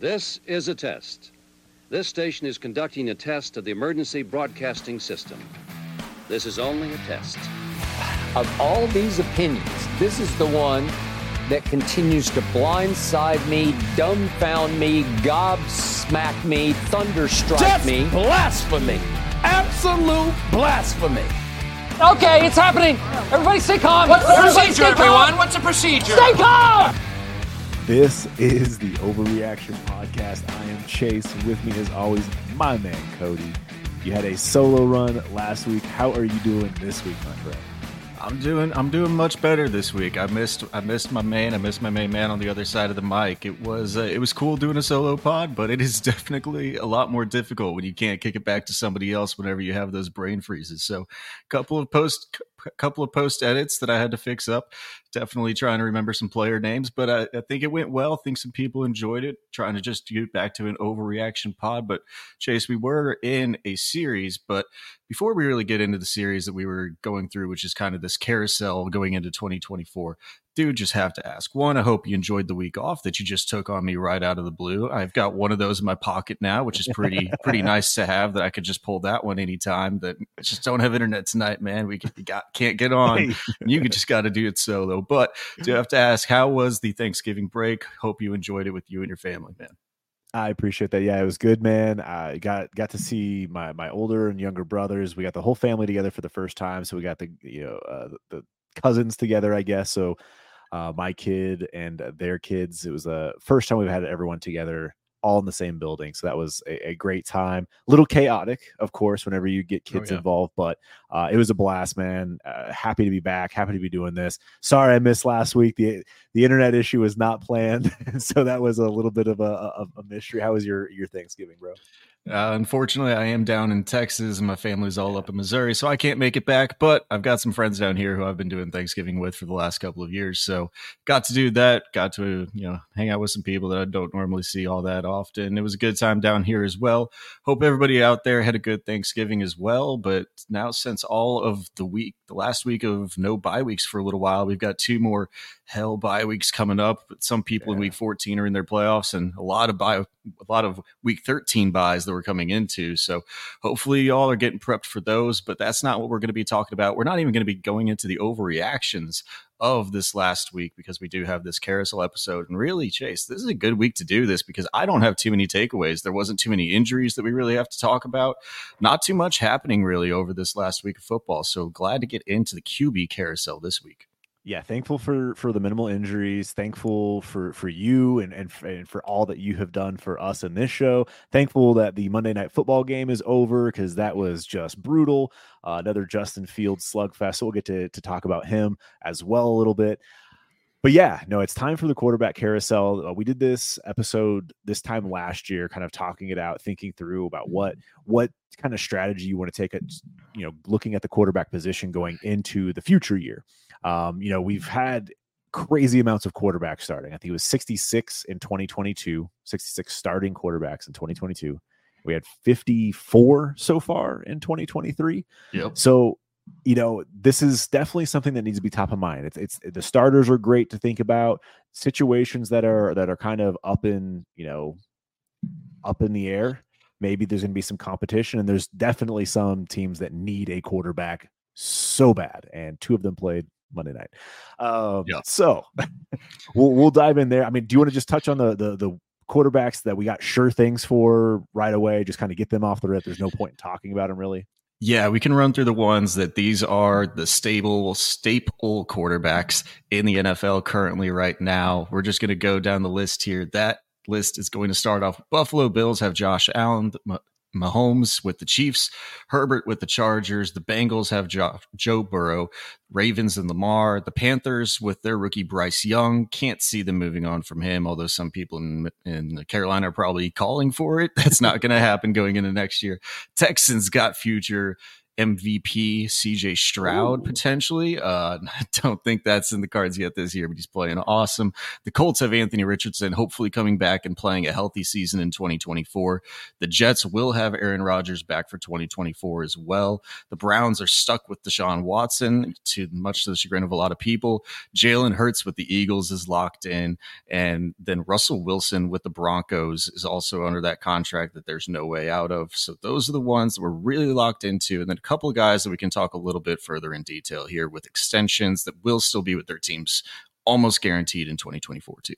This is a test. This station is conducting a test of the emergency broadcasting system. This is only a test. Of all these opinions, this is the one that continues to blindside me, dumbfound me, gobsmack me, thunderstrike Just me. blasphemy. Absolute blasphemy. Okay, it's happening. Everybody stay calm. What's the procedure, everyone? What's the procedure? Stay calm. This is the Overreaction Podcast. I am Chase. With me, as always, my man Cody. You had a solo run last week. How are you doing this week, my friend? I'm doing I'm doing much better this week. I missed I missed my main I missed my main man on the other side of the mic. It was uh, it was cool doing a solo pod, but it is definitely a lot more difficult when you can't kick it back to somebody else whenever you have those brain freezes. So, couple of post couple of post edits that I had to fix up. Definitely trying to remember some player names, but I, I think it went well. I think some people enjoyed it. Trying to just get back to an overreaction pod. But Chase, we were in a series, but before we really get into the series that we were going through, which is kind of this carousel going into 2024, do just have to ask. One, I hope you enjoyed the week off that you just took on me right out of the blue. I've got one of those in my pocket now, which is pretty pretty nice to have. That I could just pull that one anytime. That just don't have internet tonight, man. We got, can't get on. you just got to do it solo. But do you have to ask, how was the Thanksgiving break? Hope you enjoyed it with you and your family, man. I appreciate that. Yeah, it was good, man. I got got to see my my older and younger brothers. We got the whole family together for the first time. So we got the you know uh, the cousins together, I guess. So uh, my kid and their kids. It was the first time we've had everyone together all in the same building. So that was a, a great time. A little chaotic, of course, whenever you get Oh, kids yeah. involved, but uh, it was a blast, man. Uh, happy to be back. Happy to be doing this. Sorry I missed last week. the The internet issue was not planned, so that was a little bit of a, a, a mystery. How was your your Thanksgiving, bro? Uh, unfortunately, I am down in Texas and my family's all up in Missouri, so I can't make it back. But I've got some friends down here who I've been doing Thanksgiving with for the last couple of years. So got to do that. Got to you know hang out with some people that I don't normally see all that often. It was a good time down here as well. Hope everybody out there had a good Thanksgiving as well. But now, since all of the week, the last week of no bye weeks for a little while, we've got two more hell bye weeks coming up. But some people in week 14 are in their playoffs, and a lot of bye, a lot of week 13 buys that we're coming into. So hopefully y'all are getting prepped for those. But that's not what we're going to be talking about. We're not even going to be going into the overreactions of this last week because we do have this carousel episode. And really, Chase, this is a good week to do this because I don't have too many takeaways. There wasn't too many injuries that we really have to talk about. Not too much happening really over this last week of football. So glad to get into the QB carousel this week. Yeah thankful for for the minimal injuries thankful for for you and and, f- and for all that you have done for us in this show. Thankful that the monday night football game is over because that was just brutal. Uh, another justin fields slugfest so we'll get to, to talk about him as well a little bit but yeah no it's time for the quarterback carousel uh, we did this episode this time last year kind of talking it out thinking through about what what kind of strategy you want to take at you know looking at the quarterback position going into the future year um, you know, we've had crazy amounts of quarterbacks starting. I think it was 66 in 2022, 66 starting quarterbacks in 2022. We had 54 so far in 2023. Yep. So, you know, this is definitely something that needs to be top of mind. It's it's the starters are great to think about. Situations that are that are kind of up in, you know, up in the air. Maybe there's going to be some competition, and there's definitely some teams that need a quarterback so bad. And two of them played Monday night. Um, Yeah. So we'll we'll dive in there. I mean, do you want to just touch on the the the quarterbacks that we got sure things for right away? Just kind of get them off the rip. There's no point in talking about them really. Yeah, we can run through the ones that these are the stable, staple quarterbacks in the NFL currently right now. We're just going to go down the list here. That list is going to start off. Buffalo Bills have Josh Allen, Mahomes with the Chiefs, Herbert with the Chargers. The Bengals have jo- Joe Burrow, Ravens and Lamar. The Panthers with their rookie Bryce Young. Can't see them moving on from him, although some people in, in Carolina are probably calling for it. That's not going to happen going into next year. Texans got future MVP CJ Stroud potentially. Uh, I don't think that's in the cards yet this year, but he's playing awesome. The Colts have Anthony Richardson, hopefully coming back and playing a healthy season in 2024. The Jets will have Aaron Rodgers back for 2024 as well. The Browns are stuck with Deshaun Watson to much to the chagrin of a lot of people. Jalen Hurts with the Eagles is locked in. And then Russell Wilson with the Broncos is also under that contract that there's no way out of. So those are the ones that we're really locked into. And then couple guys that we can talk a little bit further in detail here with extensions that will still be with their teams almost guaranteed in 2024 too.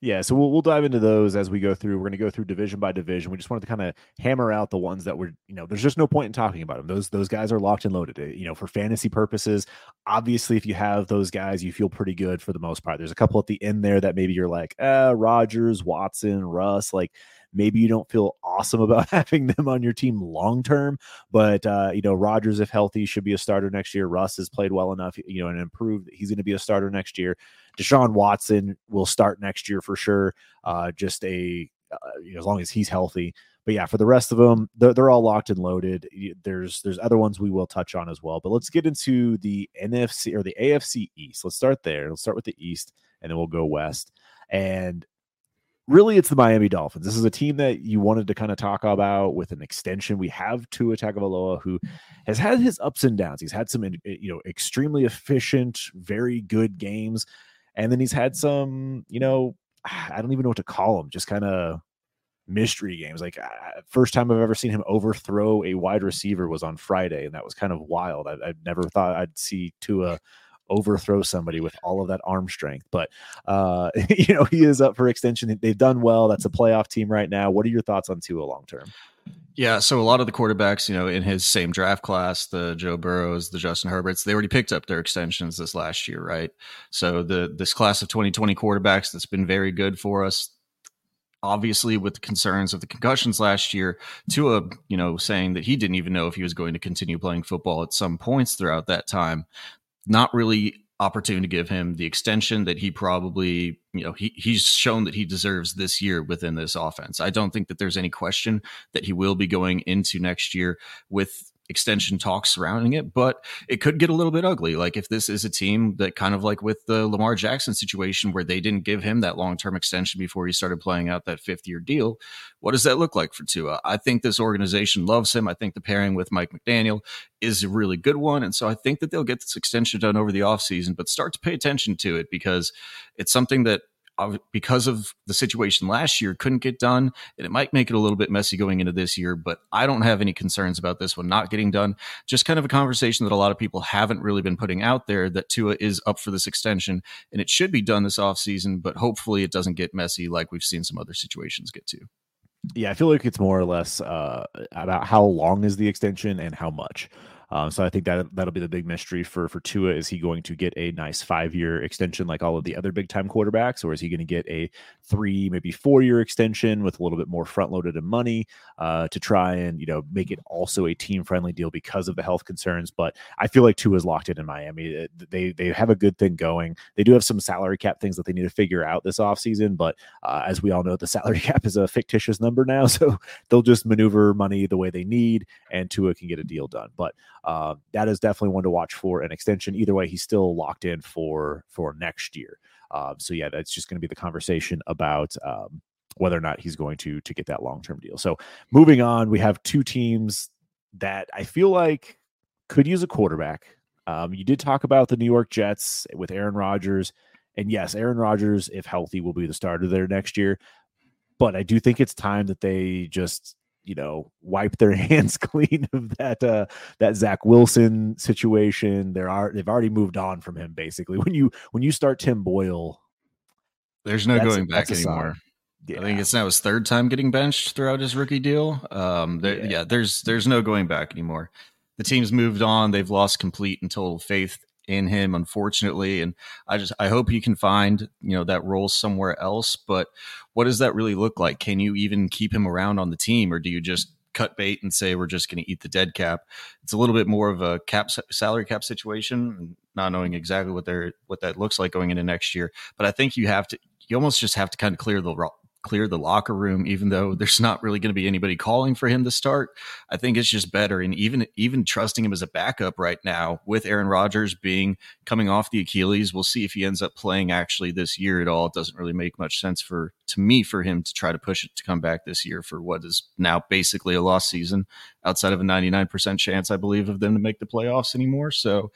Yeah, so we'll we'll dive into those as we go through. We're going to go through division by division. We just wanted to kind of hammer out the ones that were, you know, there's just no point in talking about them. Those those guys are locked and loaded. Uh, You know, for fantasy purposes, obviously, if you have those guys, you feel pretty good for the most part. There's a couple at the end there that maybe you're like, uh, Rodgers, Watson, Russ, like maybe you don't feel awesome about having them on your team long term. But uh, you know, Rodgers, if healthy, should be a starter next year. Russ has played well enough, you know, and improved. He's going to be a starter next year. Deshaun Watson will start next year for sure. Uh, just a uh, you know, as long as he's healthy. But yeah, for the rest of them, they're, they're all locked and loaded. There's there's other ones we will touch on as well. But let's get into the NFC or the AFC East. Let's start there. Let's start with the East, and then we'll go West. And really, it's the Miami Dolphins. This is a team that you wanted to kind of talk about with an extension. We have Tua Tagovailoa, who has had his ups and downs. He's had some, eh, eh, you know, extremely efficient, very good games, and then he's had some, you know, I don't even know what to call them, just kind of mystery games. Like first time I've ever seen him overthrow a wide receiver was on Friday, and that was kind of wild. I, I never thought I'd see Tua overthrow somebody with all of that arm strength. But uh, you know, he is up for extension. They've done well. That's a playoff team right now. What are your thoughts on Tua long term? Yeah, so a lot of the quarterbacks, you know, in his same draft class, the Joe Burrows, the Justin Herberts, they already picked up their extensions this last year, right? So the this class of 2020 quarterbacks that's been very good for us. Obviously, with the concerns of the concussions last year, Tua, you know, saying that he didn't even know if he was going to continue playing football at some points throughout that time. Not really opportunity to give him the extension that he probably, you know, he, he's shown that he deserves this year within this offense. I don't think that there's any question that he will be going into next year with extension talks surrounding it, but it could get a little bit ugly. Like if this is a team that kind of like with the Lamar Jackson situation where they didn't give him that long term extension before he started playing out that fifth year deal, what does that look like for Tua? I think this organization loves him. I think the pairing with Mike McDaniel is a really good one. And so I think that they'll get this extension done over the offseason, but start to pay attention to it because it's something that because of the situation last year couldn't get done and it might make it a little bit messy going into this year but i don't have any concerns about this one not getting done just kind of a conversation that a lot of people haven't really been putting out there that tua is up for this extension and it should be done this offseason but hopefully it doesn't get messy like we've seen some other situations get to Yeah, I feel like it's more or less uh, about how long is the extension and how much. Um, so I think that that'll be the big mystery for for Tua. Is he going to get a nice five year extension like all of the other big time quarterbacks, or is he going to get a three, maybe four year extension with a little bit more front loaded in money uh, to try and you know make it also a team friendly deal because of the health concerns? But I feel like Tua is locked in in Miami. They they have a good thing going. They do have some salary cap things that they need to figure out this offseason, but uh, as we all know, the salary cap is a fictitious number now, so they'll just maneuver money the way they need, and Tua can get a deal done. But uh, that is definitely one to watch for an extension. Either way, he's still locked in for for next year. Uh, so yeah, that's just going to be the conversation about um, whether or not he's going to to get that long term deal. So moving on, we have two teams that I feel like could use a quarterback. Um, you did talk about the New York Jets with Aaron Rodgers, and yes, Aaron Rodgers, if healthy, will be the starter there next year. But I do think it's time that they just you know wipe their hands clean of that uh that Zach Wilson situation. There are they've already moved on from him basically. When you when you start Tim Boyle, there's no going back anymore. Yeah. I think it's now his third time getting benched throughout his rookie deal. Um, there, yeah. yeah, there's there's no going back anymore. The team's moved on. They've lost complete and total faith in him, unfortunately. And I just I hope he can find you know that role somewhere else. But what does that really look like? Can you even keep him around on the team, or do you just cut bait and say we're just going to eat the dead cap? It's a little bit more of a cap salary cap situation, not knowing exactly what they're what that looks like going into next year. But I think you have to you almost just have to kind of clear the clear the locker room, even though there's not really going to be anybody calling for him to start. I think it's just better. And even even trusting him as a backup right now with Aaron Rodgers being coming off the Achilles, we'll see if he ends up playing actually this year at all. It doesn't really make much sense for to me for him to try to push it to come back this year for what is now basically a lost season outside of a 99% chance, I believe, of them to make the playoffs anymore. So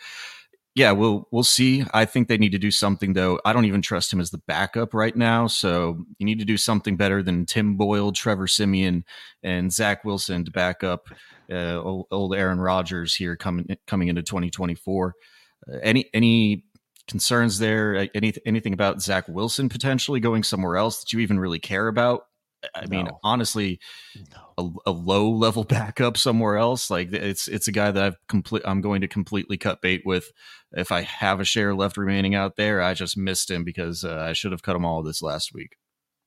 yeah, we'll we'll see. I think they need to do something though. I don't even trust him as the backup right now. So you need to do something better than Tim Boyle, Trevor Siemian, and Zach Wilson to back up uh, old, Aaron Rodgers here coming coming into 2024. Uh, any any concerns there? Any anything about Zach Wilson potentially going somewhere else that you even really care about? I no. mean, honestly, no. a, a, low level backup somewhere else, like it's it's a guy that I've complete. I'm going to completely cut bait with. If I have a share left remaining out there, I just missed him because uh, I should have cut him all this last week.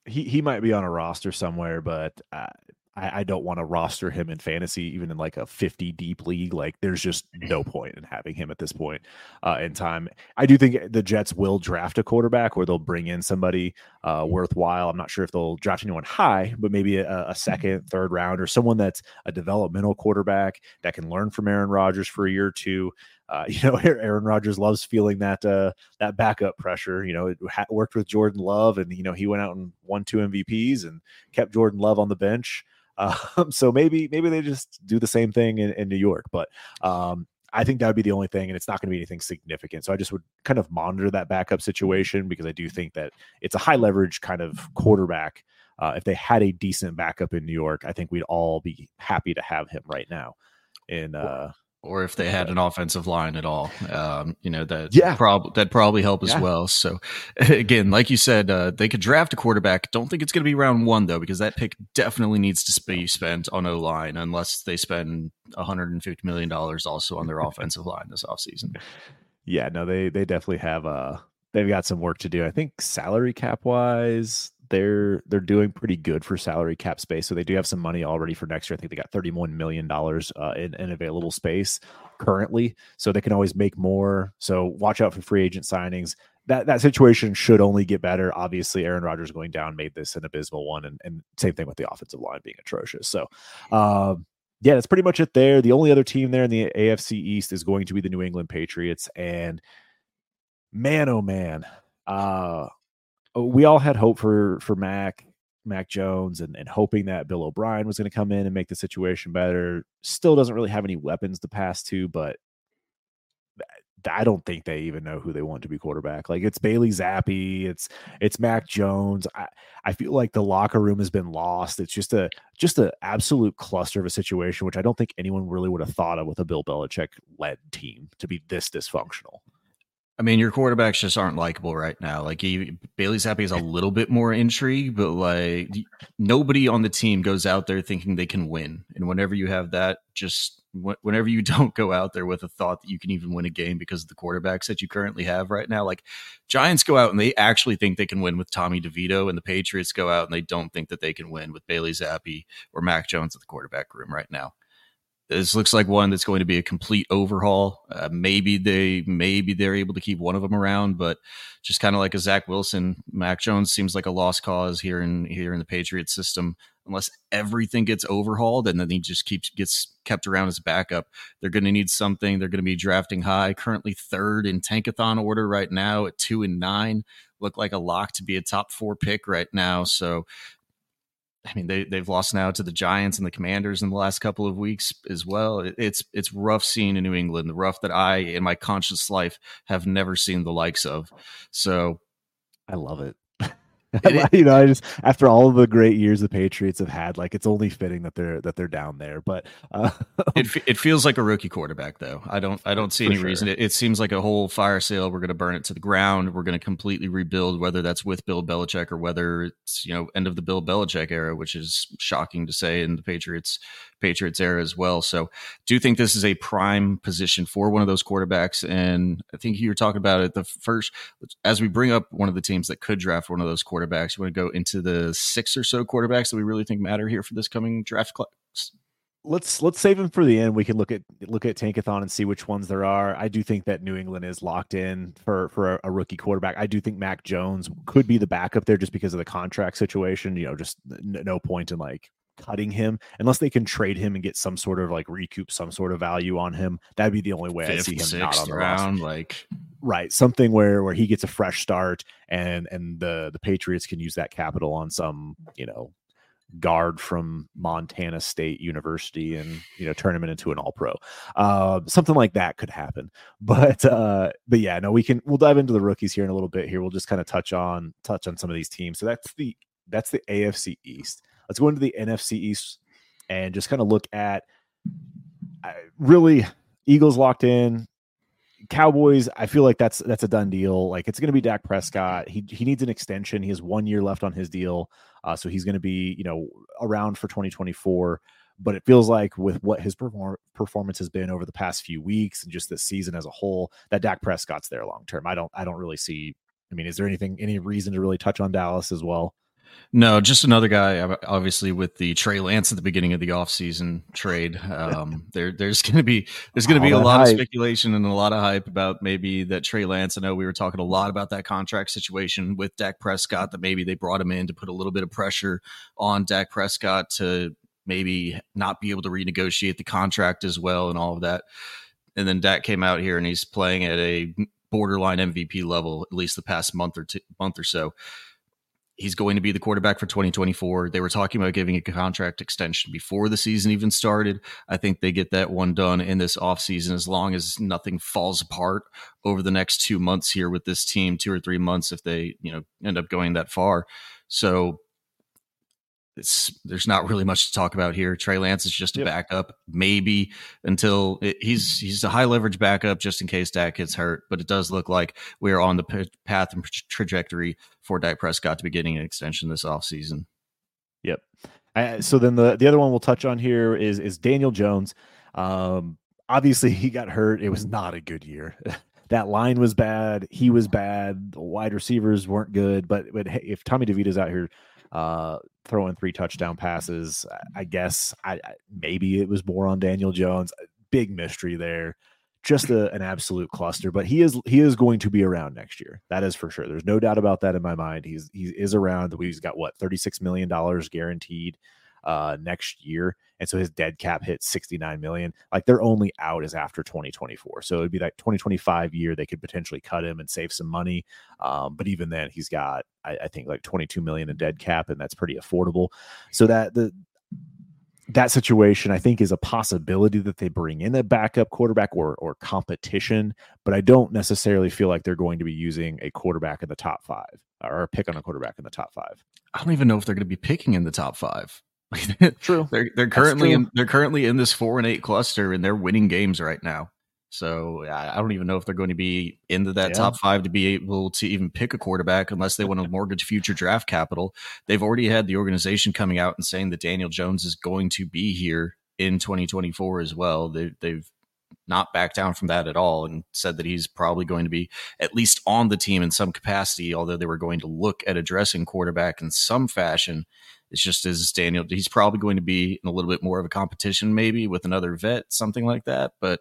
He he might be on a roster somewhere, but uh, I, I don't want to roster him in fantasy, even in like a 50 deep league. Like, there's just no point in having him at this point uh, in time. I do think the Jets will draft a quarterback or they'll bring in somebody uh, worthwhile. I'm not sure if they'll draft anyone high, but maybe a, a second, third round or someone that's a developmental quarterback that can learn from Aaron Rodgers for a year or two. Uh, you know, Aaron Rodgers loves feeling that uh, that backup pressure. You know, it ha- worked with Jordan Love, and you know he went out and won two MVPs and kept Jordan Love on the bench. Um, so maybe maybe they just do the same thing in, in New York, but um, I think that would be the only thing, and it's not going to be anything significant. So I just would kind of monitor that backup situation because I do think that it's a high leverage kind of quarterback. Uh, if they had a decent backup in New York, I think we'd all be happy to have him right now. In uh, or if they had an offensive line at all. Um, you know that yeah prob- that probably help as yeah. well. So again, like you said, uh, they could draft a quarterback. Don't think it's going to be round one though, because that pick definitely needs to be spent on O line, unless they spend 150 million dollars also on their offensive line this offseason. Yeah, no, they they definitely have uh they've got some work to do. I think salary cap wise, they're they're doing pretty good for salary cap space. So they do have some money already for next year. I think they got thirty one million dollars uh, in, in available space currently, so they can always make more. So watch out for free agent signings. That that situation should only get better. Obviously, Aaron Rodgers going down made this an abysmal one, and, and same thing with the offensive line being atrocious. So. Um, yeah, that's pretty much it there. The only other team there in the AFC East is going to be the New England Patriots. And man, oh man, uh, Oh, we all had hope for for Mac Mac Jones and, and hoping that Bill O'Brien was going to come in and make the situation better. Still doesn't really have any weapons to pass to, but I don't think they even know who they want to be quarterback. Like it's Bailey Zappe, it's it's Mac Jones. I, I feel like the locker room has been lost. It's just a just an absolute cluster of a situation, which I don't think anyone really would have thought of with a Bill Belichick led team to be this dysfunctional. I mean, your quarterbacks just aren't likable right now. Like he, Bailey Zappe is a little bit more intrigue, but like nobody on the team goes out there thinking they can win. And whenever you have that, just whenever you don't go out there with a thought that you can even win a game because of the quarterbacks that you currently have right now, like Giants go out and they actually think they can win with Tommy DeVito, and the Patriots go out and they don't think that they can win with Bailey Zappe or Mac Jones at the quarterback room right now. This looks like one that's going to be a complete overhaul. Uh, maybe they maybe they're able to keep one of them around, but just kind of like a Zach Wilson, Mac Jones seems like a lost cause here in here in the Patriots system. Unless everything gets overhauled and then he just keeps gets kept around as a backup, they're going to need something. They're going to be drafting high. Currently third in tankathon order right now at two and nine. Look like a lock to be a top four pick right now. So I mean, they they've lost now to the Giants and the Commanders in the last couple of weeks as well. It's it's rough scene in New England, the rough that I in my conscious life have never seen the likes of. So, I love it. you know, I just after all of the great years the Patriots have had, like it's only fitting that they're that they're down there. But uh, it it feels like a rookie quarterback, though. I don't I don't see any sure. reason. It, it, seems like a whole fire sale. We're going to burn it to the ground. We're going to completely rebuild, whether that's with Bill Belichick or whether it's you know end of the Bill Belichick era, which is shocking to say in the Patriots Patriots era as well. So, do you think this is a prime position for one of those quarterbacks? And I think you were talking about it the first as we bring up one of the teams that could draft one of those quarterbacks. You want to go into the six or so quarterbacks that we really think matter here for this coming draft class? let's let's save them for the end. We can look at look at Tankathon and see which ones there are. I do think that New England is locked in for for a, a, rookie quarterback. I do think Mac Jones could be the backup there just because of the contract situation. You know, just n- no point in like cutting him unless they can trade him and get some sort of like recoup some sort of value on him. That'd be the only way Fifth, I see him not on the round, roster. like right something where where he gets a fresh start and and the the Patriots can use that capital on some you know guard from Montana State University and you know turn him into an all pro. Uh, something like that could happen. But uh, but yeah, no, we can we'll dive into the rookies here in a little bit. Here we'll just kind of touch on touch on some of these teams. So that's the that's the AFC East. Let's go into the NFC East and just kind of look at uh, really Eagles locked in. Cowboys, I feel like that's that's a done deal. Like it's going to be Dak Prescott. He he needs an extension. He has one year left on his deal, uh, so he's going to be you know around for 2024. But it feels like with what his perform- performance has been over the past few weeks and just this season as a whole, that Dak Prescott's there long term. I don't I don't really see. I mean, is there anything any reason to really touch on Dallas as well? No, just another guy. Obviously, with the Trey Lance at the beginning of the offseason trade, um, there there's going to be there's going to be a lot hype. of speculation and a lot of hype about maybe that Trey Lance. I know we were talking a lot about that contract situation with Dak Prescott. That maybe they brought him in to put a little bit of pressure on Dak Prescott to maybe not be able to renegotiate the contract as well and all of that. And then Dak came out here and he's playing at a borderline MVP level at least the past month or two, month or so he's going to be the quarterback for 2024. They were talking about giving a contract extension before the season even started. I think they get that one done in this offseason as long as nothing falls apart over the next two months here with this team, two or three months if they, you know, end up going that far. So it's there's not really much to talk about here. Trey Lance is just a yep. backup, maybe until it, he's he's a high leverage backup just in case Dak gets hurt. But it does look like we are on the p- path and trajectory for Dak Prescott to be getting an extension this offseason. Yep. Uh, so then the the other one we'll touch on here is is Daniel Jones. Um, obviously he got hurt. It was not a good year. that line was bad. He was bad. The wide receivers weren't good. But but hey, if Tommy DeVito's out here uh, throwing three touchdown passes. I guess I, I, maybe it was more on Daniel Jones. Big mystery there. Just a, an absolute cluster, but he is he is going to be around next year. That is for sure. There's no doubt about that in my mind. He's he is around. He's got what 36 million dollars guaranteed uh, next year. And so his dead cap hits 69 million. Like their only out is after 2024. So it'd be that 2025 year they could potentially cut him and save some money. Um, but even then, he's got, I, I think, like 22 million in dead cap, and that's pretty affordable. So that the that situation I think is a possibility that they bring in a backup quarterback or or competition, but I don't necessarily feel like they're going to be using a quarterback in the top five or a pick on a quarterback in the top five. I don't even know if they're going to be picking in the top five. True. They're they're currently true. in they're currently in this four and eight cluster and they're winning games right now. So I don't even know if they're going to be into that yeah. top five to be able to even pick a quarterback unless they want to mortgage future draft capital. They've already had the organization coming out and saying that Daniel Jones is going to be here in 2024 as well. They, they've not backed down from that at all and said that he's probably going to be at least on the team in some capacity, although they were going to look at addressing quarterback in some fashion it's just as Daniel, he's probably going to be in a little bit more of a competition, maybe with another vet, something like that. But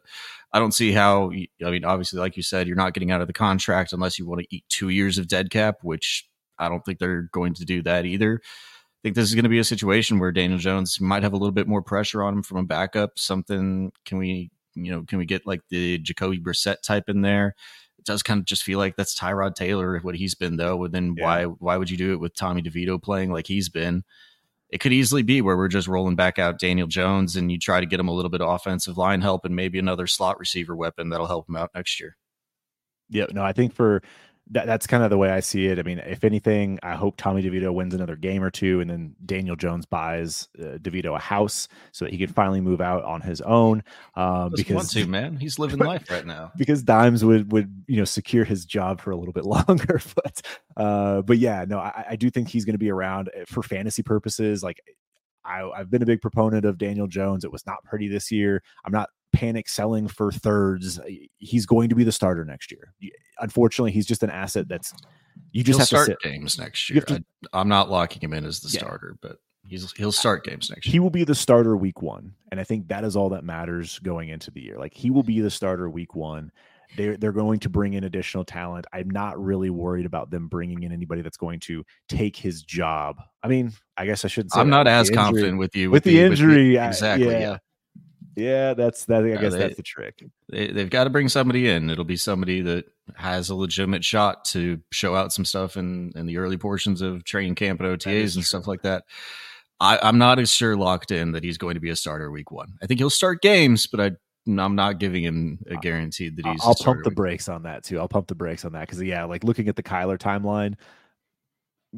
I don't see how. I mean, obviously, like you said, you're not getting out of the contract unless you want to eat two years of dead cap, which I don't think they're going to do that either. I think this is going to be a situation where Daniel Jones might have a little bit more pressure on him from a backup. Something can we, you know, can we get like the Jacoby Brissett type in there? It does kind of just feel like that's Tyrod Taylor, what he's been though. And then yeah. why why would you do it with Tommy DeVito playing like he's been? It could easily be where we're just rolling back out Daniel Jones and you try to get him a little bit of offensive line help and maybe another slot receiver weapon that'll help him out next year. Yeah, no, I think for that, that's kind of the way I see it. I mean, if anything, I hope Tommy DeVito wins another game or two, and then Daniel Jones buys uh, DeVito a house so that he can finally move out on his own. Uh, because want to, man, he's living life right now. Because Dimes would would you know secure his job for a little bit longer, but uh, but yeah, no, I, I do think he's going to be around eh, for fantasy purposes. Like I, I've been a big proponent of Daniel Jones. It was not pretty this year. I'm not panic selling for thirds. Uh, he's going to be the starter next year. Unfortunately, he's just an asset that's you just he'll have start to sit. games next year. To, I, am not locking him in as the yeah. starter, but he's he'll uh, start games next year. He will be the starter week one, and I think that is all that matters going into the year. Like he will be the starter week one. They're they're going to bring in additional talent. I'm not really worried about them bringing in anybody that's going to take his job. I mean, I guess I shouldn't. I'm not as confident with you with, with the, the, injury. With the, exactly. yeah. yeah. Yeah, that's that. I guess they, that's the trick. They, have got to bring somebody in. It'll be somebody that has a legitimate shot to show out some stuff in in the early portions of training camp and OTAs and stuff like that. I, I'm not as sure locked in that he's going to be a starter week one. I think he'll start games, but I I'm not giving him a guarantee that he's. I'll pump the brakes on that too. I'll pump the brakes on that because yeah, like looking at the Kyler timeline,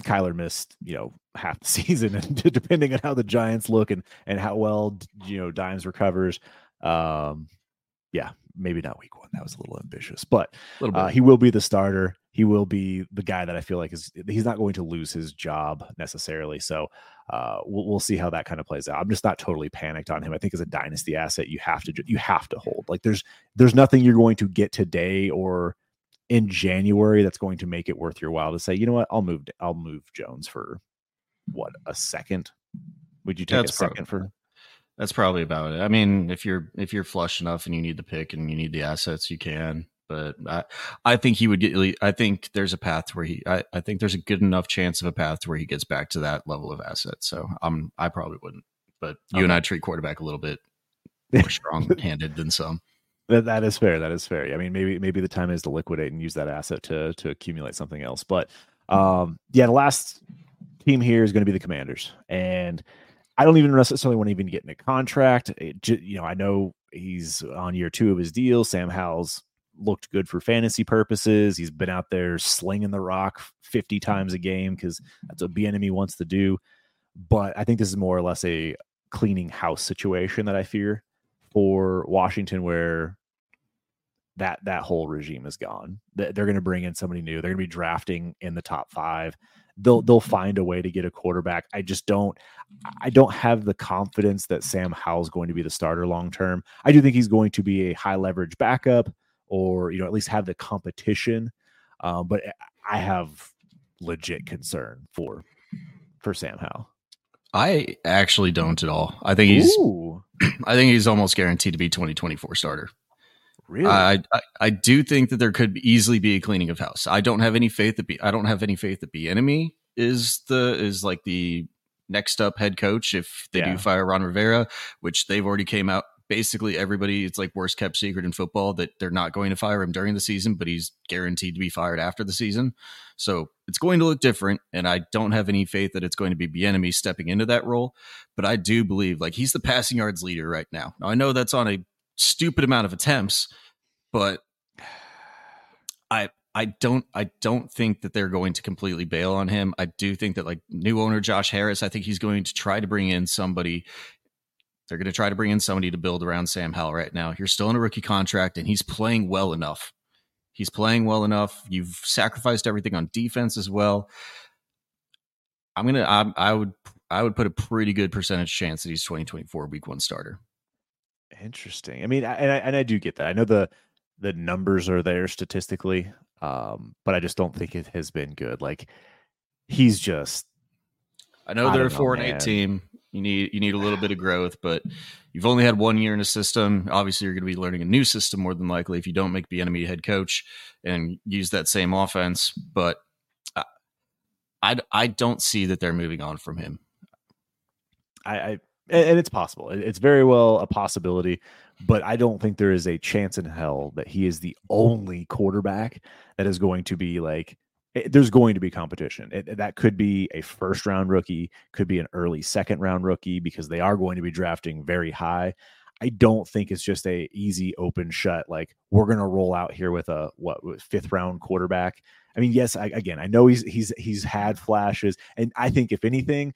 Kyler missed you know half the season, and depending on how the Giants look and and how well you know Dimes recovers, um, yeah, maybe not week one. That was a little ambitious, but uh, he will be the starter. He will be the guy that I feel like is he's not going to lose his job necessarily. So uh, we'll, we'll see how that kind of plays out. I'm just not totally panicked on him. I think as a dynasty asset, you have to you have to hold. Like there's there's nothing you're going to get today or in January that's going to make it worth your while to say, you know what, I'll move I'll move Jones for what a second. Would you take that's a second probably, for? That's probably about it. I mean, if you're if you're flush enough and you need the pick and you need the assets, you can. But I, I think he would get. I think there's a path where he. I, I think there's a good enough chance of a path to where he gets back to that level of assets. So I'm. I probably wouldn't. But you okay. and I treat quarterback a little bit more strong-handed than some. That, that is fair. That is fair. I mean, maybe maybe the time is to liquidate and use that asset to to accumulate something else. But um, yeah, the last team here is going to be the Commanders, and I don't even necessarily want to even get in a contract. It, you know, I know he's on year two of his deal. Sam Howell's looked good for fantasy purposes. He's been out there slinging the rock 50 times a game because that's what Bieniemy wants to do. But I think this is more or less a cleaning house situation that I fear for Washington, where that that whole regime is gone. They're going to bring in somebody new. They're going to be drafting in the top five. They'll they'll find a way to get a quarterback. I just don't I don't have the confidence that Sam Howell's going to be the starter long term. I do think he's going to be a high leverage backup, or you know at least have the competition. Um, but I have legit concern for for Sam Howell. I actually don't at all. I think he's Ooh. I think he's almost guaranteed to be 2024 starter. Really? I, I, I do think that there could easily be a cleaning of house. I don't have any faith that be I don't have any faith that Bieniemy is the is like the next up head coach if they yeah. do fire Ron Rivera, which they've already came out basically everybody it's like worst kept secret in football that they're not going to fire him during the season, but he's guaranteed to be fired after the season. So it's going to look different, and I don't have any faith that it's going to be Bieniemy stepping into that role. But I do believe like he's the passing yards leader right now. Now I know that's on a stupid amount of attempts, but I I don't I don't think that they're going to completely bail on him. I do think that like new owner Josh Harris, I think he's going to try to bring in somebody they're going to try to bring in somebody to build around Sam Howell right now. You're still in a rookie contract and he's playing well enough. He's playing well enough. You've sacrificed everything on defense as well. I'm going to I, I would I would put a pretty good percentage chance that he's 2024 week 1 starter. Interesting. I mean, and I, and I do get that. I know the the numbers are there statistically, um, but I just don't think it has been good. Like he's just. I know they're a four and eight team. You need you need a little bit of growth, but you've only had one year in a system. Obviously, you're going to be learning a new system more than likely if you don't make Bieniemy head coach and use that same offense. But I, I, I don't see that they're moving on from him. I, I and it's possible. It's very well a possibility, but I don't think there is a chance in hell that he is the only quarterback that is going to be like it, there's going to be competition. It, eh, that could be a first round rookie, could be an early second round rookie because they are going to be drafting very high. I don't think it's just a easy open shut like we're going to roll out here with a what fifth round quarterback. I mean, yes, I, again, I know he's he's he's had flashes, and I think if anything,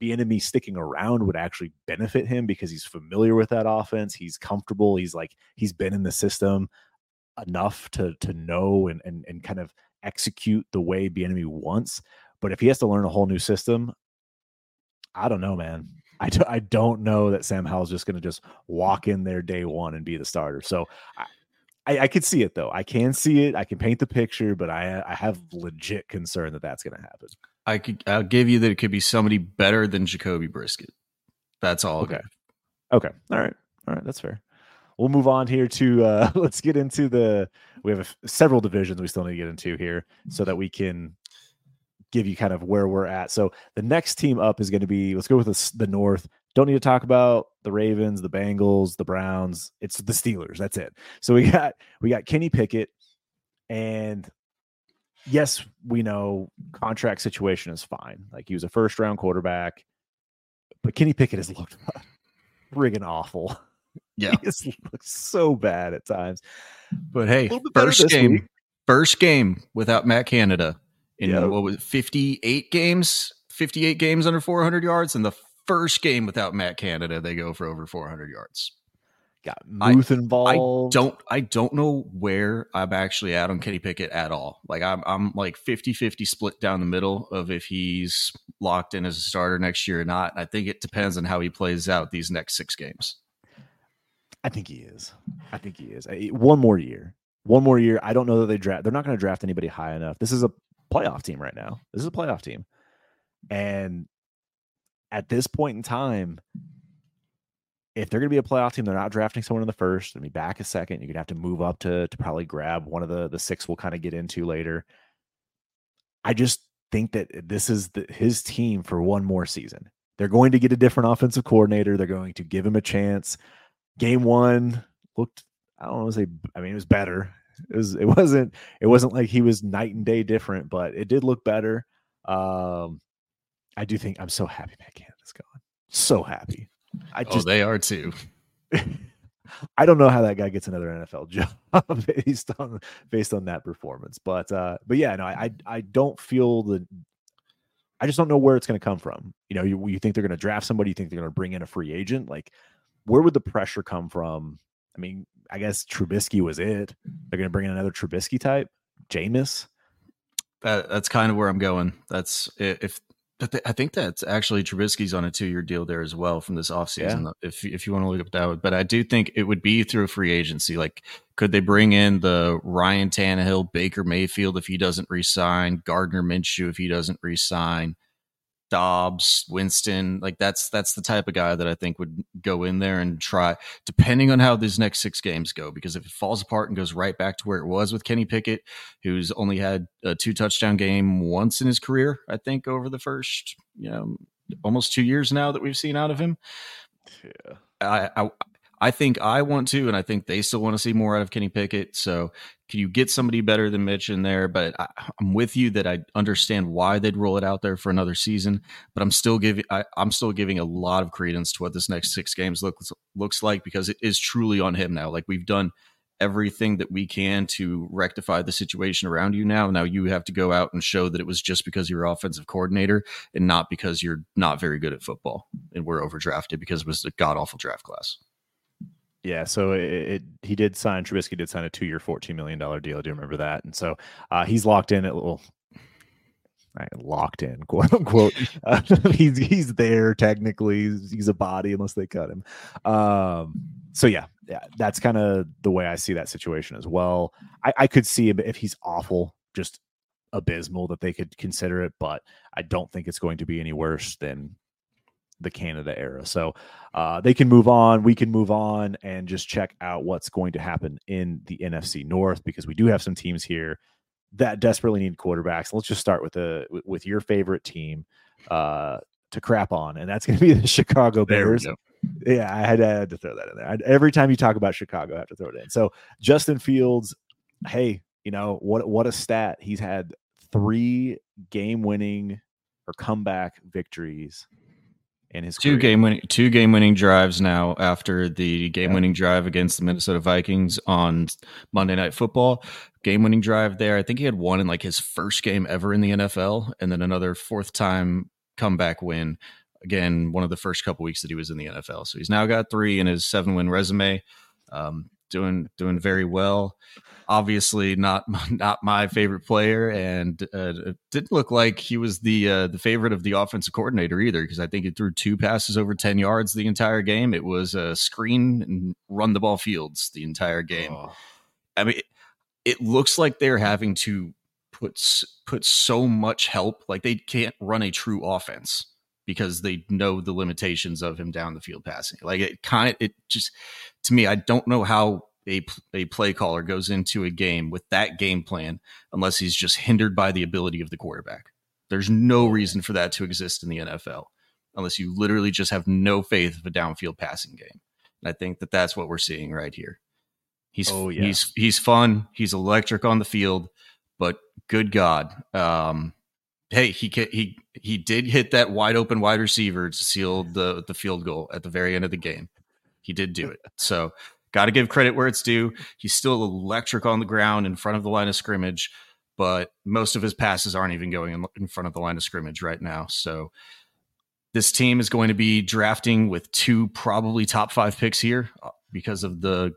Bieniemy sticking around would actually benefit him because he's familiar with that offense. He's comfortable. He's like he's been in the system enough to to know and and and kind of execute the way Bieniemy wants. But if he has to learn a whole new system, I don't know, man. I don't know that Sam Howell's just going to just walk in there day one and be the starter. So I, I, I could see it though. I can see it. I can paint the picture, but I I have legit concern that that's going to happen. I could I'll give you that it could be somebody better than Jacoby Brissett. That's all. Okay. Okay. All right. All right. That's fair. We'll move on here to uh let's get into the we have a, several divisions we still need to get into here so that we can give you kind of where we're at. So the next team up is going to be let's go with the, the North. Don't need to talk about the Ravens, the Bengals, the Browns. It's the Steelers. That's it. So we got we got Kenny Pickett, and yes, we know contract situation is fine. Like he was a first round quarterback, but Kenny Pickett has looked friggin' awful. Yeah, he looked so bad at times. But hey, first game, week. first game without Matt Canada in yep. what was it, 58 games, 58 games under 400 yards, and the first game without Matt Canada, they go for over 400 yards. Got Muth I, involved. I don't I don't know where I'm actually at on Kenny Pickett at all. Like I'm I'm like 50-50 split down the middle of if he's locked in as a starter next year or not. I think it depends on how he plays out these next six games. I think he is. I think he is. One more year. One more year. I don't know that they draft. They're not going to draft anybody high enough. This is a playoff team right now. This is a playoff team. And at this point in time, if they're going to be a playoff team, they're not drafting someone in the first. Let me back a second. You're going to have to move up to to probably grab one of the the six we'll kind of get into later. I just think that this is the, his team for one more season. They're going to get a different offensive coordinator. They're going to give him a chance. Game one looked, I don't want to say, I mean, it was better. It was, it wasn't, it wasn't like he was night and day different, but it did look better. Um, I do think I'm so happy Matt Canada's gone. So happy. I oh, just, oh, they are too. I don't know how that guy gets another NFL job based on based on that performance, but uh, but yeah, no, I I don't feel the. I just don't know where it's going to come from. You know, you, you think they're going to draft somebody, you think they're going to bring in a free agent. Like, where would the pressure come from? I mean, I guess Trubisky was it. They're going to bring in another Trubisky type, Jameis. That, that's kind of where I'm going. That's if I think that's actually Trubisky's on a two-year deal there as well from this offseason. Yeah. If if you want to look up that, but I do think it would be through a free agency. Like, could they bring in the Ryan Tannehill, Baker Mayfield if he doesn't resign, Gardner Minshew if he doesn't resign, Dobbs, Winston, like that's that's the type of guy that I think would go in there and try, depending on how these next six games go. Because if it falls apart and goes right back to where it was with Kenny Pickett, who's only had a two touchdown game once in his career, I think over the first you know almost two years now that we've seen out of him. Yeah. I, I I think I want to, and I think they still want to see more out of Kenny Pickett. So, can you get somebody better than Mitch in there? But I, am with you that I understand why they'd roll it out there for another season. But I'm still giving I, am still giving a lot of credence to what this next six games looks looks like because it is truly on him now. Like we've done everything that we can to rectify the situation around you now. Now you have to go out and show that it was just because you're offensive coordinator and not because you're not very good at football and we're overdrafted because it was a god awful draft class. Yeah, so it, it, he did sign Trubisky did sign a two year, fourteen million dollar deal. I do remember that, and so uh, he's locked in at little locked in, quote unquote. Uh, he's he's there technically. He's, he's, a body unless they cut him. Um, so yeah, yeah, that's kind of the way I see that situation as well. I, I could see if he's awful, just abysmal, that they could consider it, but I don't think it's going to be any worse than the Canada era. So uh, they can move on. We can move on and just check out what's going to happen in the NFC North because we do have some teams here that desperately need quarterbacks. Let's just start with the with your favorite team uh, to crap on, and that's going to be the Chicago Bears. Yeah, I had, I had, to throw that in there. I, every time you talk about Chicago, I have to throw it in. So Justin Fields, hey, you know what? What a stat! He's had three game-winning or comeback victories in his two career. game winning two game winning drives now after the game winning drive against the Minnesota Vikings on Monday Night Football. Game winning drive there. I think he had one in like his first game ever in the NFL, and then another fourth time comeback win. Again, one of the first couple weeks that he was in the NFL. So he's now got three in his seven win resume. Um, doing doing very well. Obviously, not not my favorite player, and uh, it didn't look like he was the uh, the favorite of the offensive coordinator either. Because I think he threw two passes over ten yards the entire game. It was a screen and run the ball fields the entire game. Oh. I mean, it, it looks like they're having to put put so much help. Like they can't run a true offense because they know the limitations of him down the field passing. Like it kind of, it just to me, I don't know how a, a play caller goes into a game with that game plan unless he's just hindered by the ability of the quarterback. There's no reason for that to exist in the NFL unless you literally just have no faith of a downfield passing game. And I think that that's what we're seeing right here. He's Oh, yeah. he's he's fun. He's electric on the field, but good God, um, hey, he he he did hit that wide open wide receiver to seal the the field goal at the very end of the game. He did do it. So got to give credit where it's due. He's still electric on the ground in front of the line of scrimmage, but most of his passes aren't even going in, in front of the line of scrimmage right now. So this team is going to be drafting with two probably top five picks here uh, because of the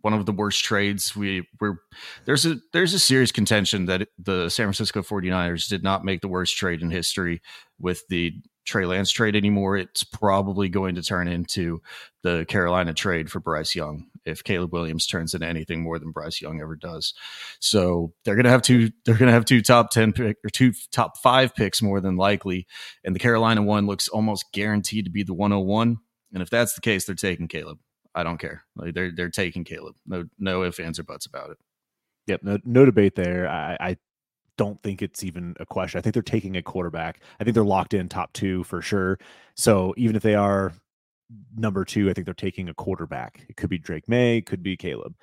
one of the worst trades we were there's a there's a serious contention that the San Francisco 49ers did not make the worst trade in history with the Trey Lance trade anymore. It's probably going to turn into the Carolina trade for Bryce Young if Caleb Williams turns into anything more than Bryce Young ever does. So they're to have two they're to have two top 10 pick or two top 5 picks more than likely and the Carolina one looks almost guaranteed to be the 101 and if that's the case they're taking Caleb. I don't care. Like they're they're taking Caleb. No no ifs ands or buts about it. Yep, no, no debate there. I, I don't think it's even a question. I think they're taking a quarterback. I think they're locked in top two for sure. So even if they are number two, I think they're taking a quarterback. It could be Drake Maye, could be Caleb.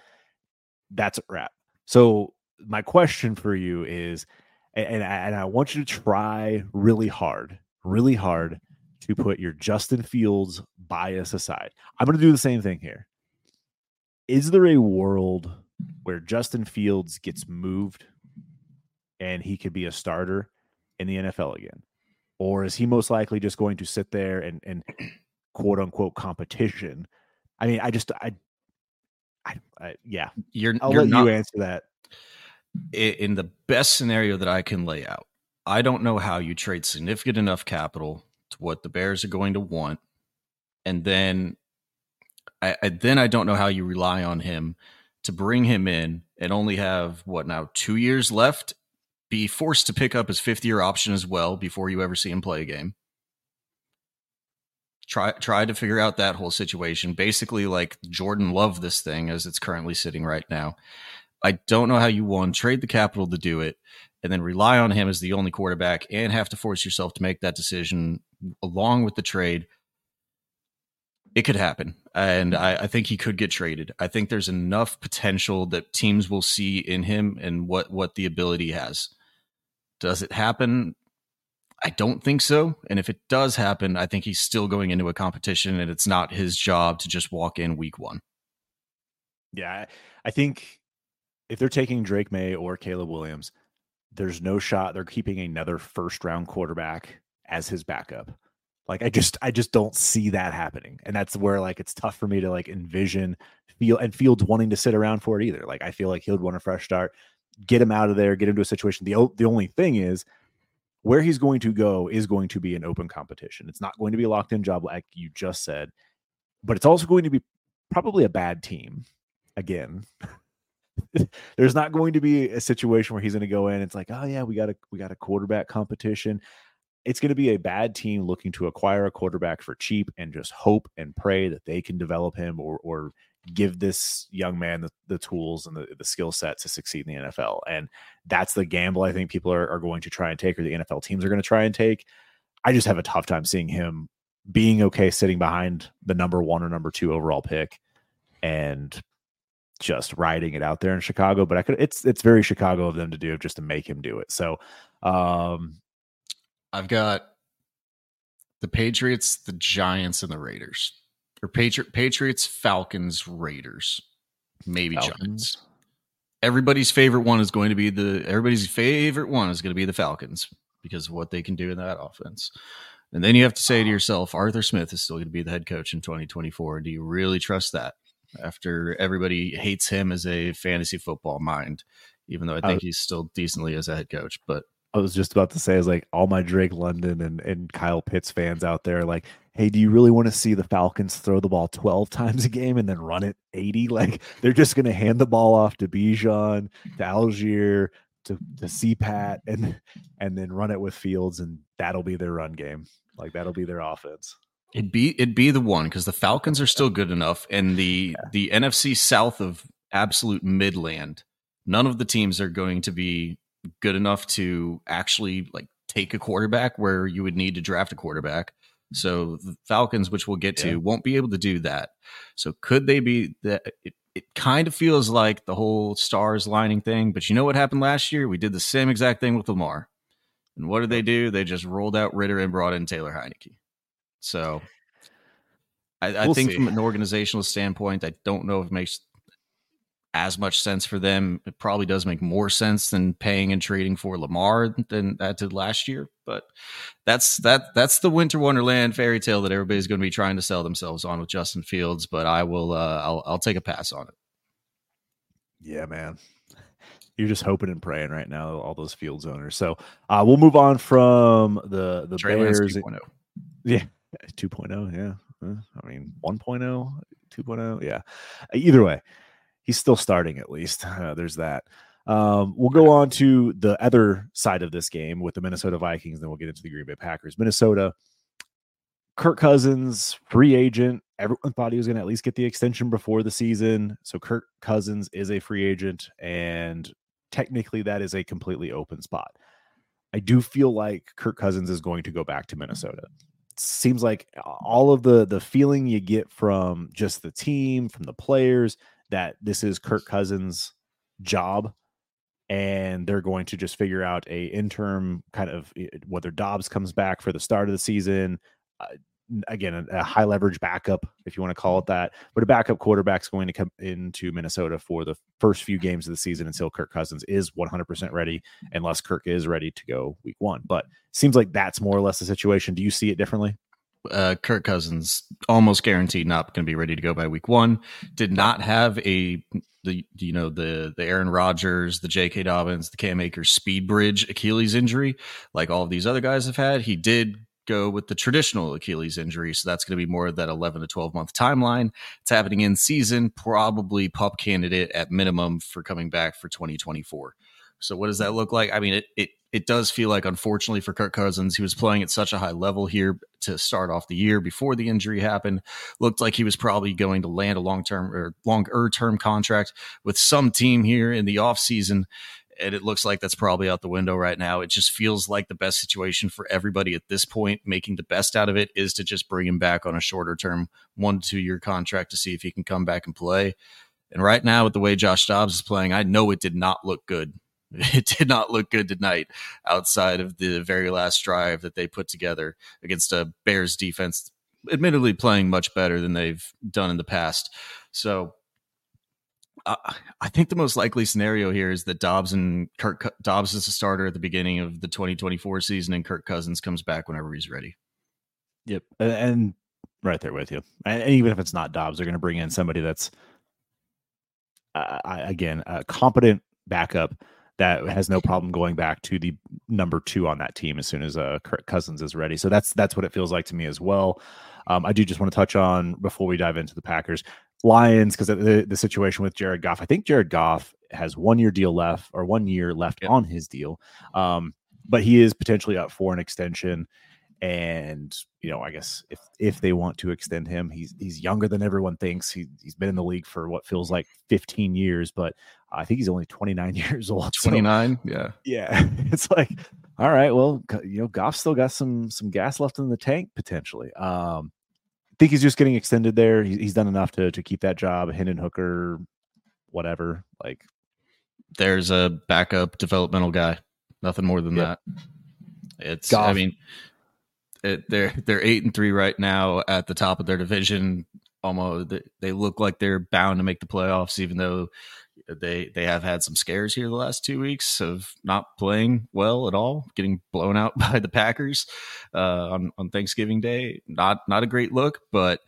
That's a wrap. So my question for you is, and, I, and I want you to try really hard, really hard to put your Justin Fields bias aside. I'm going to do the same thing here. Is there a world where Justin Fields gets moved and he could be a starter in the NFL again? Or is he most likely just going to sit there and, and quote unquote competition? I mean, I just, I, I, I yeah, You're I'll you're let not you answer that. in the best scenario that I can lay out. I don't know how you trade significant enough capital to what the Bears are going to want, and then I, I then I don't know how you rely on him to bring him in and only have what now two years left, be forced to pick up his fifth year option as well before you ever see him play a game. Try try to figure out that whole situation. Basically, like Jordan Love this thing as it's currently sitting right now. I don't know how you one trade the capital to do it and then rely on him as the only quarterback and have to force yourself to make that decision along with the trade. It could happen. And I, I think he could get traded. I think there's enough potential that teams will see in him and what, what the ability has. Does it happen? I don't think so. And if it does happen, I think he's still going into a competition and it's not his job to just walk in week one. Yeah, I, I think if they're taking Drake Maye or Caleb Williams, there's no shot they're keeping another first round quarterback as his backup. Like I just I just don't see that happening. And that's where like it's tough for me to like envision feel and Fields wanting to sit around for it either. Like I feel like he would want a fresh start, get him out of there, get him to a situation. The the only thing is where he's going to go is going to be an open competition. It's not going to be a locked in job like you just said, but it's also going to be probably a bad team again. There's not going to be a situation where he's going to go in. It's like, oh yeah, we got a we got a quarterback competition. It's going to be a bad team looking to acquire a quarterback for cheap and just hope and pray that they can develop him or or give this young man the, the tools and the, the skill set to succeed in the NFL. And that's the gamble I think people are, are going to try and take, or the NFL teams are going to try and take. I just have a tough time seeing him being okay sitting behind the number one or number two overall pick and just riding it out there in Chicago. But I could it's it's very Chicago of them to do just to make him do it. So um I've got The Patriots, the Giants, and the Raiders. Or Patri- Patriots, Falcons, Raiders. Maybe Falcons. Giants. Everybody's favorite one is going to be the everybody's favorite one is going to be the Falcons because of what they can do in that offense. And then you have to say to yourself, Arthur Smith is still going to be the head coach in 2024. Do you really trust that after everybody hates him as a fantasy football mind? Even though I think Uh, he's still decently as a head coach, but I was just about to say, is like all my Drake London and, and Kyle Pitts fans out there, like, hey, do you really want to see the Falcons throw the ball 12 times a game and then run it 80? Like, they're just going to hand the ball off to Bijan, to Allgeier, to, to CPAT, and and then run it with Fields, and that'll be their run game. Like, that'll be their offense. It'd be it'd be the one because the Falcons are still good enough, and the the NFC South of absolute Midland, none of the teams are going to be good enough to actually like take a quarterback where you would need to draft a quarterback. So the Falcons, which we'll get Yeah. to, won't be able to do that. So could they be that? It, it kind of feels like the whole stars lining thing, but you know what happened last year? We did the same exact thing with Lamar. And what did they do? They just rolled out Ridder and brought in Taylor Heinicke. So I, I We'll think see. from an organizational standpoint, I don't know if it makes as much sense for them. It probably does make more sense than paying and trading for Lamar than that did last year. But that's that that's the winter wonderland fairy tale that everybody's going to be trying to sell themselves on with Justin Fields. But I will uh, I'll I'll take a pass on it. Yeah, man. You're just hoping and praying right now, all those Fields owners. So uh, we'll move on from the the Trey Bears. 2.0. Yeah, 2.0. Yeah. Uh, I mean, 1.0, 2.0. Yeah. Either way, he's still starting at least. Uh, there's that. Um, we'll go on to the other side of this game with the Minnesota Vikings, then we'll get into the Green Bay Packers. Minnesota, Kirk Cousins, free agent. Everyone thought he was going to at least get the extension before the season. So Kirk Cousins is a free agent, and technically that is a completely open spot. I do feel like Kirk Cousins is going to go back to Minnesota seems like all of the the feeling you get from just the team from the players that this is Kirk Cousins job and they're going to just figure out a interim kind of eh, whether Dobbs comes back for the start of the season uh, again a, a high leverage backup if you want to call it that but a backup quarterback's going to come into Minnesota for the first few games of the season until Kirk Cousins is 100% ready unless Kirk is ready to go week 1 but seems like that's more or less the situation. Do you see it differently uh, Kirk Cousins almost guaranteed not going to be ready to go by week one. Did not have a the you know the the Aaron Rodgers, the J.K. Dobbins, the Cam Akers speed bridge Achilles injury like all of these other guys have had. He did go with the traditional Achilles injury, so that's going to be more of that 11 to 12 month timeline. It's happening in season, probably pup candidate at minimum for coming back for 2024. So what does that look like? I mean, it it it does feel like, unfortunately for Kirk Cousins, he was playing at such a high level here to start off the year before the injury happened. Looked like he was probably going to land a long term or longer term contract with some team here in the offseason. And it looks like that's probably out the window right now. It just feels like the best situation for everybody at this point, making the best out of it, is to just bring him back on a shorter term, one to two year contract to see if he can come back and play. And right now, with the way Josh Dobbs is playing, I know it did not look good it did not look good tonight outside of the very last drive that they put together against a Bears defense, admittedly playing much better than they've done in the past. So uh, I think the most likely scenario here is that Dobbs and Kirk Dobbs is a starter at the beginning of the 2024 season, and Kirk Cousins comes back whenever he's ready. Yep, and, right there with you. And, even if it's not Dobbs, they're going to bring in somebody that's uh, again a competent backup that has no problem going back to the number two on that team as soon as uh, Kirk Cousins is ready. So that's that's what it feels like to me as well. Um, I do just want to touch on before we dive into the Packers Lions because the the situation with Jared Goff. I think Jared Goff has one year deal left or one year left Yep. on his deal, um, but he is potentially up for an extension. And you know, I guess if if they want to extend him, he's he's younger than everyone thinks. He he's been in the league for what feels like 15 years, but I think he's only 29 years old. So, 29, yeah. yeah, it's like, all right, well, you know, Goff still got some some gas left in the tank potentially. Um, I think he's just getting extended there. He's, he's done enough to to keep that job. Hendon Hooker, whatever. Like, There's a backup developmental guy. Nothing more than that. It's, I mean, it, they're they're eight and three right now at the top of their division. Almost they look like they're bound to make the playoffs, even though they they have had some scares here the last two weeks of not playing well at all, getting blown out by the Packers uh, on on Thanksgiving Day. Not not a great look, but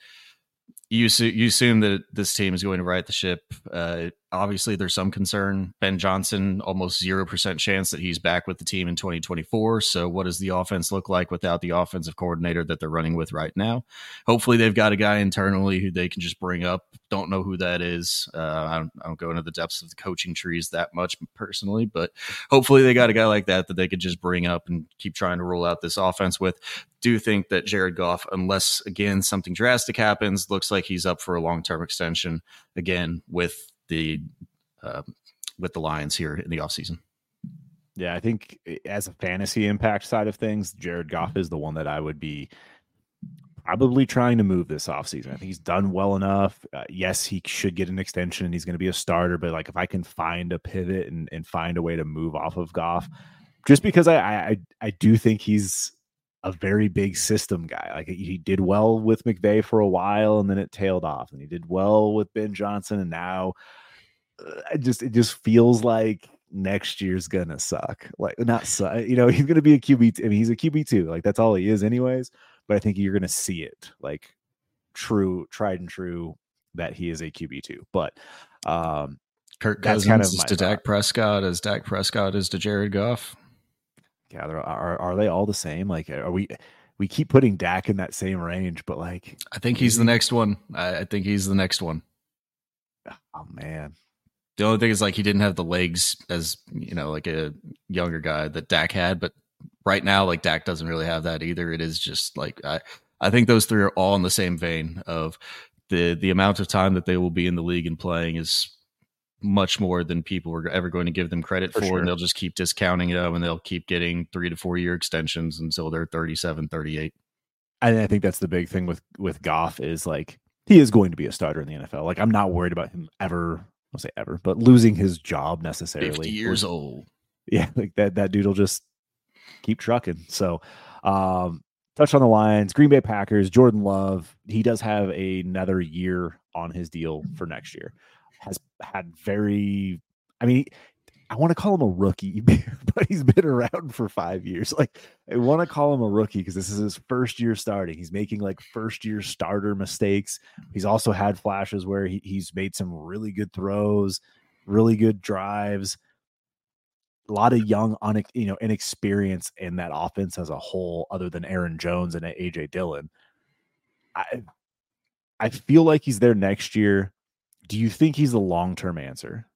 you you assume that this team is going to right the ship. Uh, obviously, there's some concern. Ben Johnson, almost zero percent chance that he's back with the team in 2024. So, what does the offense look like without the offensive coordinator that they're running with right now? Hopefully, they've got a guy internally who they can just bring up. Don't know who that is. Uh, I, don't, I don't go into the depths of the coaching trees that much personally, but hopefully, they got a guy like that that they could just bring up and keep trying to roll out this offense with do think that Jared Goff, unless again something drastic happens, looks like he's up for a long term extension again with the uh, with the Lions here in the offseason. Yeah, I think eh, as a fantasy impact side of things, Jared Goff is the one that I would be probably trying to move this offseason. I think he's done well enough. Uh, yes, he should get an extension and he's going to be a starter, but like if I can find a pivot and, and find a way to move off of Goff, just because I, I I do think he's a very big system guy. Like he did well with McVay for a while and then it tailed off. And he did well with Ben Johnson and now it just it just feels like next year's gonna suck. Like not suck, you know, he's gonna be a QB. I mean, he's a QB two. Like that's all he is, anyways. But I think you're gonna see it like true, tried and true that he is a QB two. But um Kirk Cousins kind of is to Dak Prescott as Dak Prescott is to Jared Goff yeah, are are they all the same? Like, are we? We keep putting Dak in that same range, but like, I think he's the next one. I, I think he's the next one. Oh man, the only thing is like he didn't have the legs as you know like a younger guy that Dak had, but right now like Dak doesn't really have that either. It is just like I I think those three are all in the same vein of the the amount of time that they will be in the league and playing is much more than people are ever going to give them credit for, for sure. and they'll just keep discounting it and they'll keep getting three to four year extensions until they're 37 38 and i think that's the big thing with with goff is like he is going to be a starter in the nfl like i'm not worried about him ever i'll say ever but losing his job necessarily 50 years old yeah like that that dude will just keep trucking so um touch on the Lions, Green Bay Packers, Jordan Love. He does have another year on his deal for next year has had very, I mean, I want to call him a rookie, but he's been around for five years. Like, I want to call him a rookie because this is his first year starting. He's making like first year starter mistakes. He's also had flashes where he, he's made some really good throws, really good drives. A lot of young, un, you know, inexperience in that offense as a whole, other than Aaron Jones and AJ Dillon. I, I feel like he's there next year. Do you think he's the long term answer?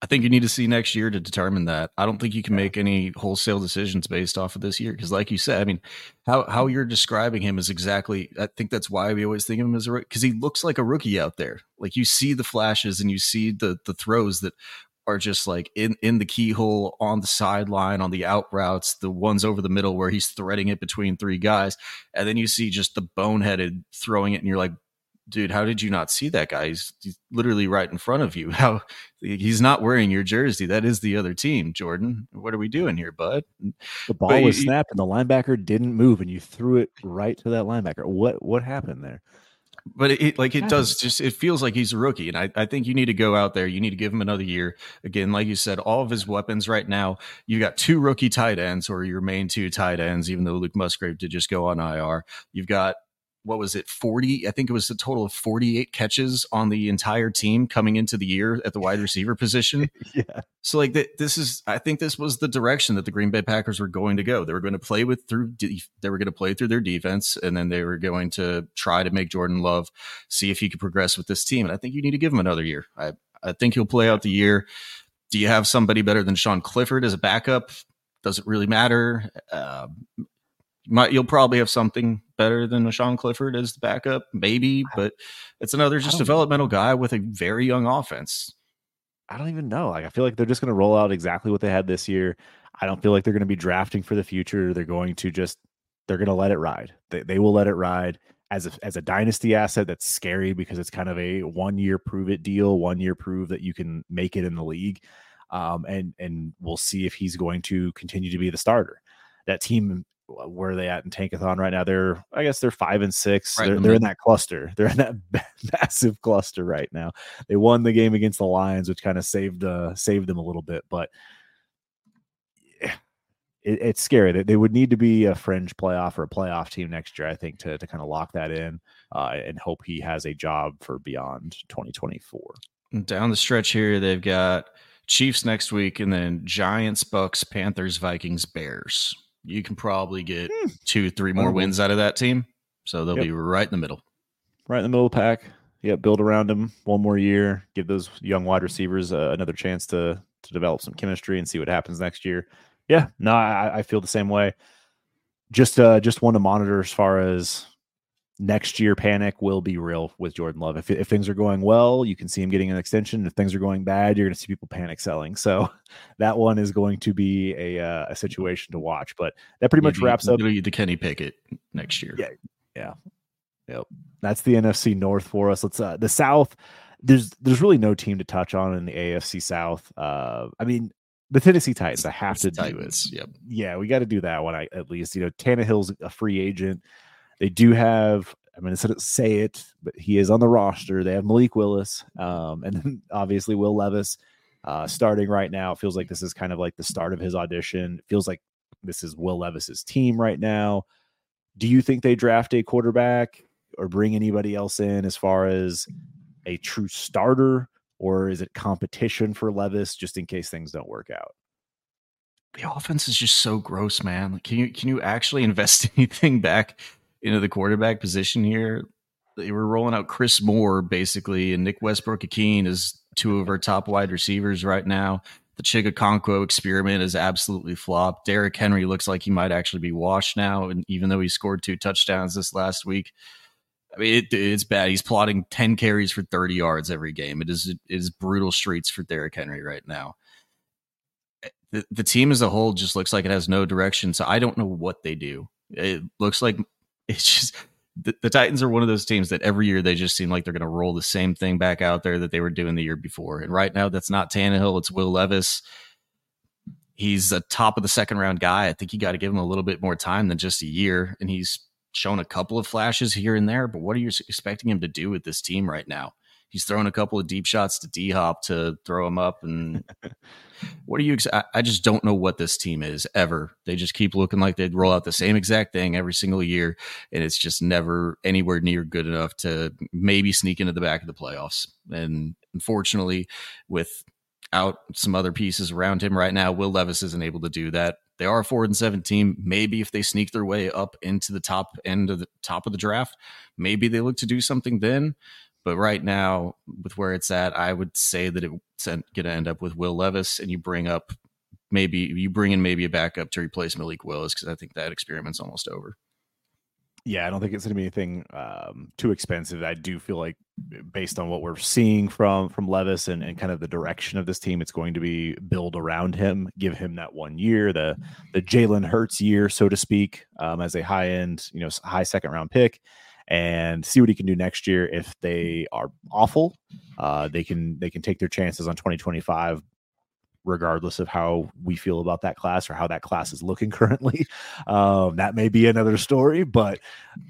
I think you need to see next year to determine that. I don't think you can make any wholesale decisions based off of this year because, like you said, I mean, how how you're describing him is exactly. I think that's why we always think of him as a rookie because he looks like a rookie out there. Like you see the flashes and you see the the throws that are just like in in the keyhole on the sideline on the out routes, the ones over the middle where he's threading it between three guys, and then you see just the boneheaded throwing it, and you're like, dude, how did you not see that guy? He's, he's, literally right in front of you. How he's not wearing your jersey. That is the other team, Jordan. What are we doing here, bud? The ball but was you, snapped and the linebacker didn't move, and you threw it right to that linebacker. What what happened there? But it, like it does just it feels like he's a rookie, and I, I think you need to go out there. You need to give him another year. Again, like you said, all of his weapons right now. you've got two rookie tight ends, or your main two tight ends. Even though Luke Musgrave did just go on IR, you've got what was it 40 i think it was a total of 48 catches on the entire team coming into the year at the wide receiver position. Yeah. So like th- this is i think this was the direction that the green bay packers were going to go. They were going to play with through de- they were going to play through their defense and then they were going to try to make jordan love see if he could progress with this team and i think you need to give him another year. I i think he'll play out the year. Do you have somebody better than sean clifford as a backup? Does it really matter. Uh, might you'll probably have something better than a Sean Clifford as the backup, maybe, but it's another just developmental know. guy with a very young offense. I don't even know. Like I feel like they're just going to roll out exactly what they had this year. I don't feel like they're going to be drafting for the future. They're going to just they're going to let it ride. They, they will let it ride as a, as a dynasty asset. That's scary because it's kind of a one year prove it deal, one year prove that you can make it in the league. Um, and and we'll see if he's going to continue to be the starter. That team where are they at in Tankathon right now? They're, I guess they're five and six. Right they're, in the they're in that cluster. They're in that massive cluster right now. They won the game against the Lions, which kind of saved uh saved them a little bit, but yeah, it, it's scary. They, they would need to be a fringe playoff or a playoff team next year, I think, to to kind of lock that in uh, and hope he has a job for beyond 2024. Down the stretch here, they've got Chiefs next week, and then Giants, Bucs, Panthers, Vikings, Bears. You can probably get two, three more wins out of that team, so they'll Yep. be right in the middle. right in the middle of the pack. Yeah, build around them one more year. Give those young wide receivers uh, another chance to to develop some chemistry and see what happens next year. Yeah, no, I, I feel the same way. Just uh, just one to monitor as far as next year. Panic will be real with Jordan Love. If if things are going well, you can see him getting an extension. If things are going bad, you're going to see people panic selling. So that one is going to be a uh, a situation to watch. But that pretty much wraps up the Kenny Pickett next year. Yeah. Yeah, yep. That's the NFC North for us. Let's uh the South. There's there's really no team to touch on in the AFC South. Uh I mean the Tennessee Titans, I have to do it. Yep. Yeah, we got to do that one I, at least. You know, Tannehill's a free agent. They do have I'm going to say it, but he is on the roster. They have Malik Willis, um, and obviously Will Levis uh, starting right now. It feels like this is kind of like the start of his audition. It feels like this is Will Levis's team right now. Do you think they draft a quarterback or bring anybody else in as far as a true starter, or is it competition for Levis just in case things don't work out? the offense is just so gross, man. Like, can you can you actually invest anything back into the quarterback position here? They were rolling out Chris Moore basically, and Nick Westbrook-Ikhine is two of our top wide receivers right now. The Chig Okonkwo experiment is absolutely flopped. Derrick Henry looks like he might actually be washed now, and even though he scored two touchdowns this last week, I mean it, it's bad. He's plotting ten carries for thirty yards every game. It is it is brutal streets for Derrick Henry right now the, the team as a whole just looks like it has no direction. So I don't know what they do. It looks like it's just the, the Titans are one of those teams that every year they just seem like they're going to roll the same thing back out there that they were doing the year before. And right now, that's not Tannehill, it's Will Levis. He's a top of the second round guy. I think you got to give him a little bit more time than just a year. And he's shown a couple of flashes here and there. But what are you expecting him to do with this team right now? He's thrown a couple of deep shots to D Hop to throw him up. And what are you? Ex- I, just don't know what this team is ever. They just keep looking like they'd roll out the same exact thing every single year. And it's just never anywhere near good enough to maybe sneak into the back of the playoffs. And unfortunately, without some other pieces around him right now, Will Levis isn't able to do that. They are a four and seven team. Maybe if they sneak their way up into the top end of the top of the draft, maybe they look to do something then. But right now, with where it's at, I would say that it's going to end up with Will Levis, and you bring up maybe you bring in maybe a backup to replace Malik Willis because I think that experiment's almost over. Yeah, I don't think it's going to be anything um, too expensive. I do feel like, based on what we're seeing from from Levis and, and kind of the direction of this team, it's going to be build around him, give him that one year, the the Jalen Hurts year, so to speak, um, as a high end, you know, high second round pick, and see what he can do next year. If they are awful, uh, they can they can take their chances on 2025 regardless of how we feel about that class or how that class is looking currently. Um, that may be another story, but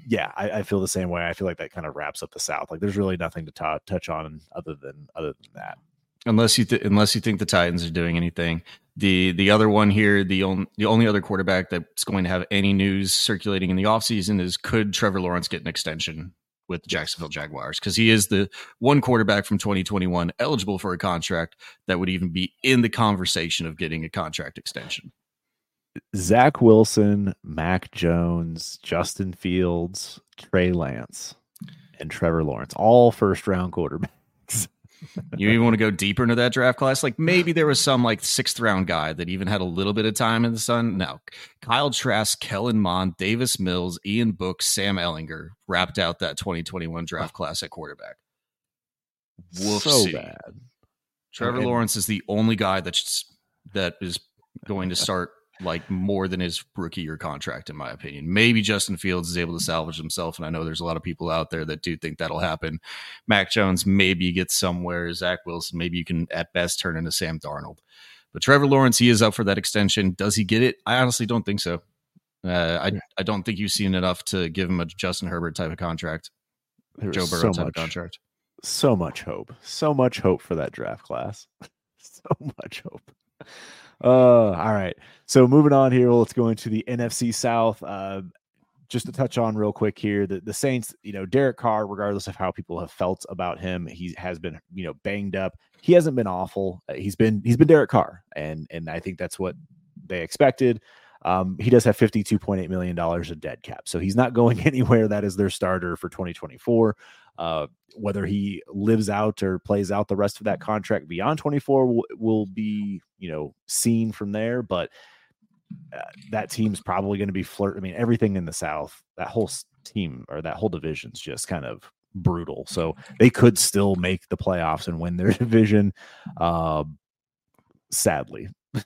yeah, I, I, feel the same way. I feel like that kind of wraps up the South. Like there's really nothing to t- touch on other than other than that. Unless you th- unless you think the Titans are doing anything, the the other one here, the only the only other quarterback that's going to have any news circulating in the offseason is could Trevor Lawrence get an extension with the Jacksonville Jaguars because he is the one quarterback from 2021 eligible for a contract that would even be in the conversation of getting a contract extension. Zach Wilson, Mac Jones, Justin Fields, Trey Lance, and Trevor Lawrence, all first round quarterbacks. You even want to go deeper into that draft class? Like maybe there was some like sixth round guy that even had a little bit of time in the sun. No, Kyle Trask, Kellen Mond, Davis Mills, Ian Book, Sam Ehlinger wrapped out that 2021 draft class at quarterback. Whoopsie. So bad. Trevor. Lawrence is the only guy that's that is going to start like more than his rookie year contract, in my opinion. Maybe Justin Fields is able to salvage himself, and I know there's a lot of people out there that do think that'll happen. Mac Jones maybe gets somewhere. Zach Wilson, maybe you can at best turn into Sam Darnold. But Trevor Lawrence, he is up for that extension. Does he get it? I honestly don't think so. Uh, I I don't think you've seen enough to give him a Justin Herbert type of contract, Joe Burrow so type much, of contract. So much hope, so much hope for that draft class. so much hope. Uh, all right. So moving on here, let's go into the NFC South. Uh, just to touch on real quick here, the, the Saints, you know, Derek Carr, regardless of how people have felt about him, he has been, you know, banged up. He hasn't been awful. Uh, he's been he's been Derek Carr, and and I think that's what they expected. Um, he does have $52.8 million of dead cap. So he's not going anywhere. That is their starter for 2024. Uh, whether he lives out or plays out the rest of that contract beyond 24 will, will be, you know, seen from there. But uh, that team's probably going to be flirt. I mean, everything in the South, that whole team or that whole division's just kind of brutal. So they could still make the playoffs and win their division. Uh, sadly. so.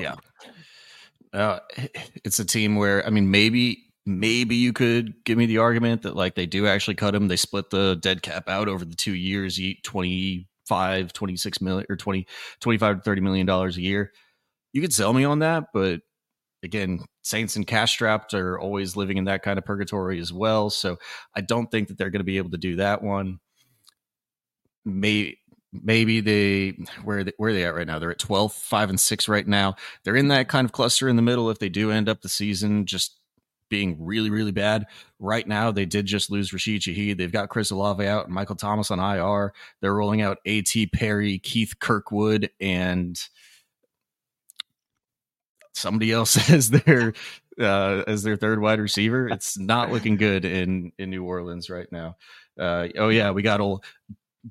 Yeah. Uh, it's a team where I mean, maybe maybe you could give me the argument that like they do actually cut him. They split the dead cap out over the two years, eat 25, 26 million or 20, 25 to 30 million dollars a year. You could sell me on that, but again, Saints and cash strapped are always living in that kind of purgatory as well. So I don't think that they're going to be able to do that one. Maybe maybe they where they, where are they at right now? They're at 12, 5 and 6 right now. They're in that kind of cluster in the middle if they do end up the season just being really really bad. Right now they did just lose Rashid Shaheed. They've got Chris Olave out and Michael Thomas on IR. They're rolling out AT Perry, Keith Kirkwood and somebody else as their uh, as their third wide receiver. It's not looking good in in New Orleans right now. Uh, oh yeah, we got old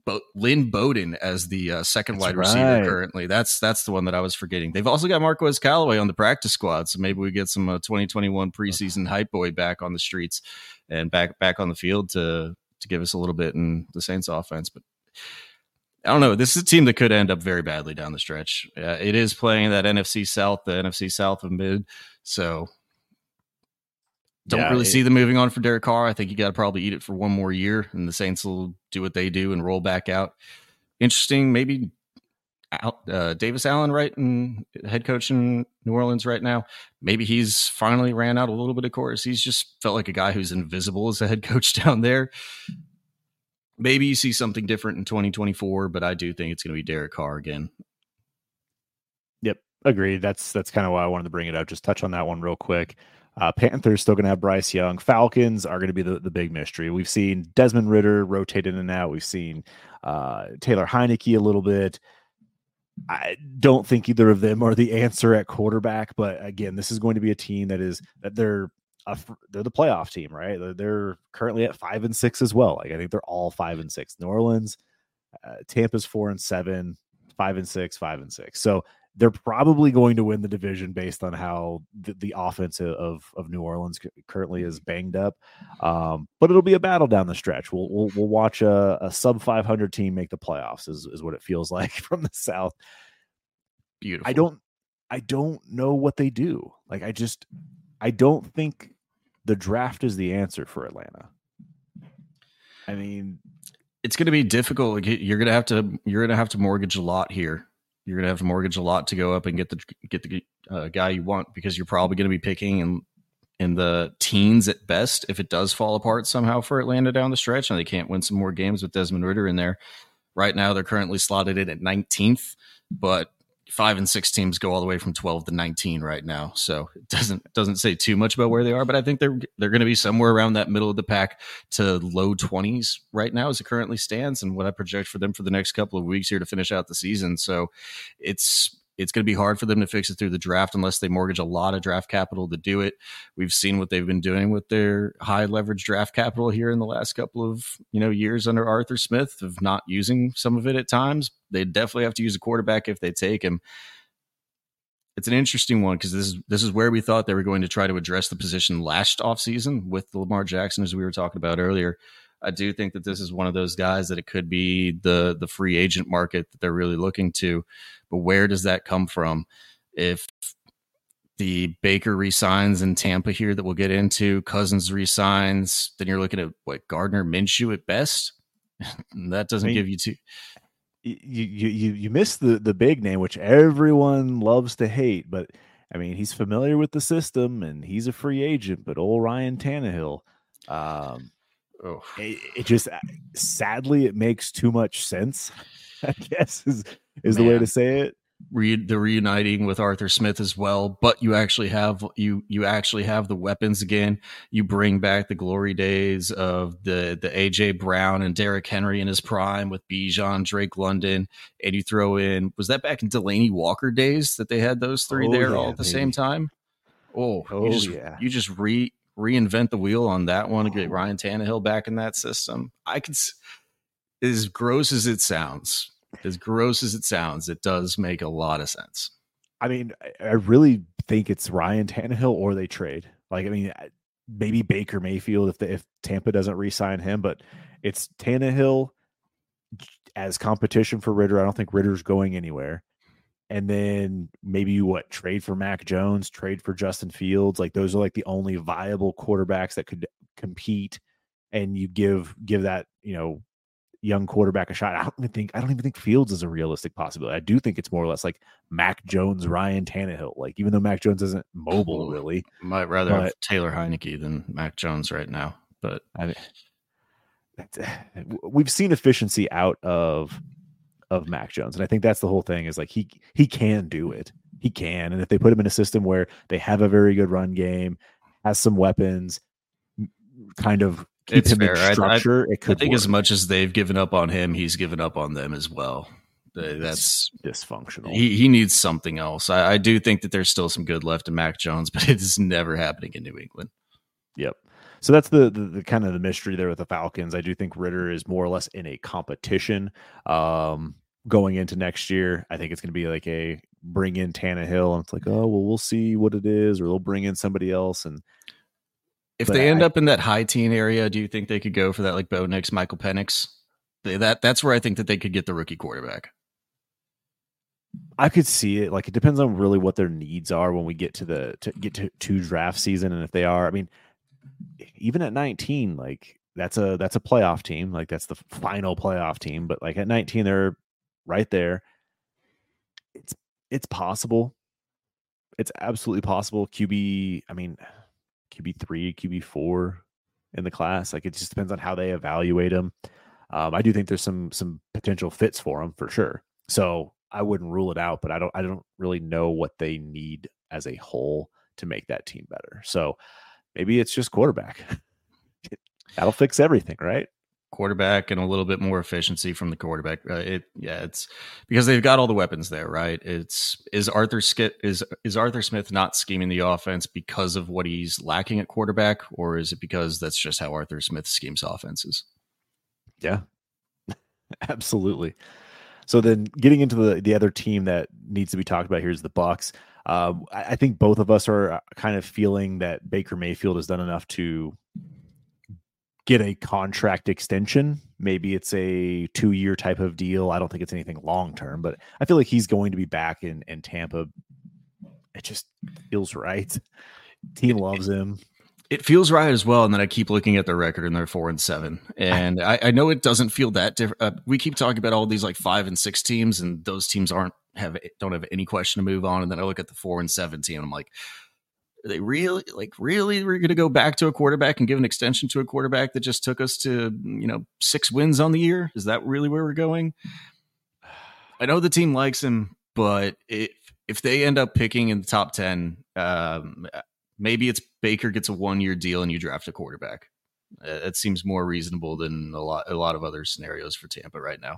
Bo- Lynn Bowden as the uh, second that's wide receiver currently. That's that's the one that I was forgetting. They've also got Marquez Callaway on the practice squad, so maybe we get some uh, 2021 preseason hype boy back on the streets and back back on the field to to give us a little bit in the Saints offense. But I don't know. This is a team that could end up very badly down the stretch. Uh, it is playing that NFC South, the NFC South of mid. So don't yeah, really it, see them moving on for Derek Carr. I think you got to probably eat it for one more year, and the Saints will do what they do and roll back out. Interesting, maybe uh, Dennis Allen, right, and head coach in New Orleans right now. Maybe he's finally ran out a little bit of course. He's just felt like a guy who's invisible as a head coach down there. Maybe you see something different in 2024, but I do think it's going to be Derek Carr again. Yep, agreed. That's that's kind of why I wanted to bring it up. Just touch on that one real quick. Uh, Panthers still going to have Bryce Young. Falcons are going to be the, the big mystery. We've seen Desmond Ridder rotate in and out. We've seen uh, Taylor Heinicke a little bit. I don't think either of them are the answer at quarterback, but again, this is going to be a team that is that they're a, they're the playoff team, right? They're, they're, currently at five and six as well. Like I think they're all five and six. New Orleans, uh, Tampa's four and seven, five and six, five and six. So they're probably going to win the division based on how the, the offense of, of New Orleans currently is banged up. Um, but it'll be a battle down the stretch. We'll we'll, we'll watch a, a, sub 500 team make the playoffs. Is is what it feels like from the South. Beautiful. I don't I don't know what they do. Like I just I don't think the draft is the answer for Atlanta. I mean, it's going to be difficult. You're going to have to you're going to have to mortgage a lot here you're going to have to mortgage a lot to go up and get the get the uh, guy you want because you're probably going to be picking in in the teens at best if it does fall apart somehow for Atlanta down the stretch and they can't win some more games with Desmond Ridder in there. Right now they're currently slotted in at 19th, but five and six teams go all the way from 12 to 19 right now. So it doesn't doesn't say too much about where they are, but I think they're they're going to be somewhere around that middle of the pack to low 20s right now as it currently stands and what I project for them for the next couple of weeks here to finish out the season. So it's it's going to be hard for them to fix it through the draft unless they mortgage a lot of draft capital to do it. We've seen what they've been doing with their high leverage draft capital here in the last couple of you know years under Arthur Smith of not using some of it at times. They definitely have to use a quarterback if they take him. It's an interesting one because this is this is where we thought they were going to try to address the position last offseason with Lamar Jackson, as we were talking about earlier. I do think that this is one of those guys that it could be the the free agent market that they're really looking to. But where does that come from? If the Baker resigns in Tampa here that we'll get into, Cousins resigns, then you're looking at what Gardner Minshew at best. that doesn't I mean, give you too. You you you miss the the big name, which everyone loves to hate, but I mean, he's familiar with the system and he's a free agent, but old Ryan Tannehill, um, oh. it, it, just sadly it makes too much sense. I guess is is Man. the way to say it re- the reuniting with Arthur Smith as well. But you actually have you you actually have the weapons again. You bring back the glory days of the the AJ Brown and Derrick Henry in his prime with Bijan, Drake London, and you throw in was that back in Delanie Walker days that they had those three oh, there yeah, all at the same time. Oh, oh you just, yeah. You just re reinvent the wheel on that one to get oh. Ryan Tannehill back in that system. I could as gross as it sounds as gross as it sounds, it does make a lot of sense. I mean, I really think it's Ryan Tannehill or they trade. Like, I mean, maybe Baker Mayfield if the, if Tampa doesn't re-sign him, but it's Tannehill as competition for Ridder. I don't think Ridder's going anywhere. And then maybe you what trade for Mac Jones, trade for Justin Fields. Like those are like the only viable quarterbacks that could compete. And you give give that you know young quarterback a shot. I don't even think I don't even think Fields is a realistic possibility. I do think it's more or less like Mac Jones, Ryan Tannehill. Like even though Mac Jones isn't mobile really, might rather but, have Taylor Heinicke than Mac Jones right now. But I mean, we've seen efficiency out of of Mac Jones, and I think that's the whole thing. Is like he he can do it. He can, and if they put him in a system where they have a very good run game, has some weapons, kind of keep it's him fair. in structure, I, I, it could. I think work. as much as they've given up on him, he's given up on them as well. That's it's dysfunctional. He he needs something else. I, I do think that there's still some good left in Mac Jones, but it is never happening in New England. Yep. So that's the, the, the kind of the mystery there with the Falcons. I do think Ridder is more or less in a competition um, going into next year. I think it's going to be like a bring in Tannehill, and it's like, oh well, we'll see what it is, or they'll bring in somebody else, and if but they end up in that high teen area, do you think they could go for that like Bo Nix, Michael Penix? They, that that's where I think that they could get the rookie quarterback. I could see it. Like it depends on really what their needs are when we get to the to get to, to draft season, and if they are, I mean, even at 19, like that's a that's a playoff team. Like that's the final playoff team. But like at 19, they're right there. It's it's possible. It's absolutely possible. QB. I mean, QB three, QB four in the class. Like it just depends on how they evaluate them. Um, I do think there's some some potential fits for them for sure. So I wouldn't rule it out, but I don't I don't really know what they need as a whole to make that team better. So maybe it's just quarterback. That'll fix everything, right? Quarterback and a little bit more efficiency from the quarterback. Uh, it yeah, it's because they've got all the weapons there, right? It's is Arthur Skit is is Arthur Smith not scheming the offense because of what he's lacking at quarterback, or is it because that's just how Arthur Smith schemes offenses? Yeah, absolutely. So then, getting into the the other team that needs to be talked about here is the Bucs. Um, I, I think both of us are uh, kind of feeling that Baker Mayfield has done enough to get a contract extension. Maybe it's a two year type of deal. I don't think it's anything long term, but I feel like he's going to be back in, in Tampa. It just feels right. Team loves him. It feels right as well. And then I keep looking at their record and they're four and seven. And I, I know it doesn't feel that different. Uh, we keep talking about all these like five and six teams, and those teams aren't have don't have any question to move on. And then I look at the four and seven team, and I'm like, are they really like really we're going to go back to a quarterback and give an extension to a quarterback that just took us to you know six wins on the year? Is that really where we're going? I know the team likes him, but if if they end up picking in the top ten, um, maybe it's Baker gets a one year deal and you draft a quarterback. That seems more reasonable than a lot a lot of other scenarios for Tampa right now.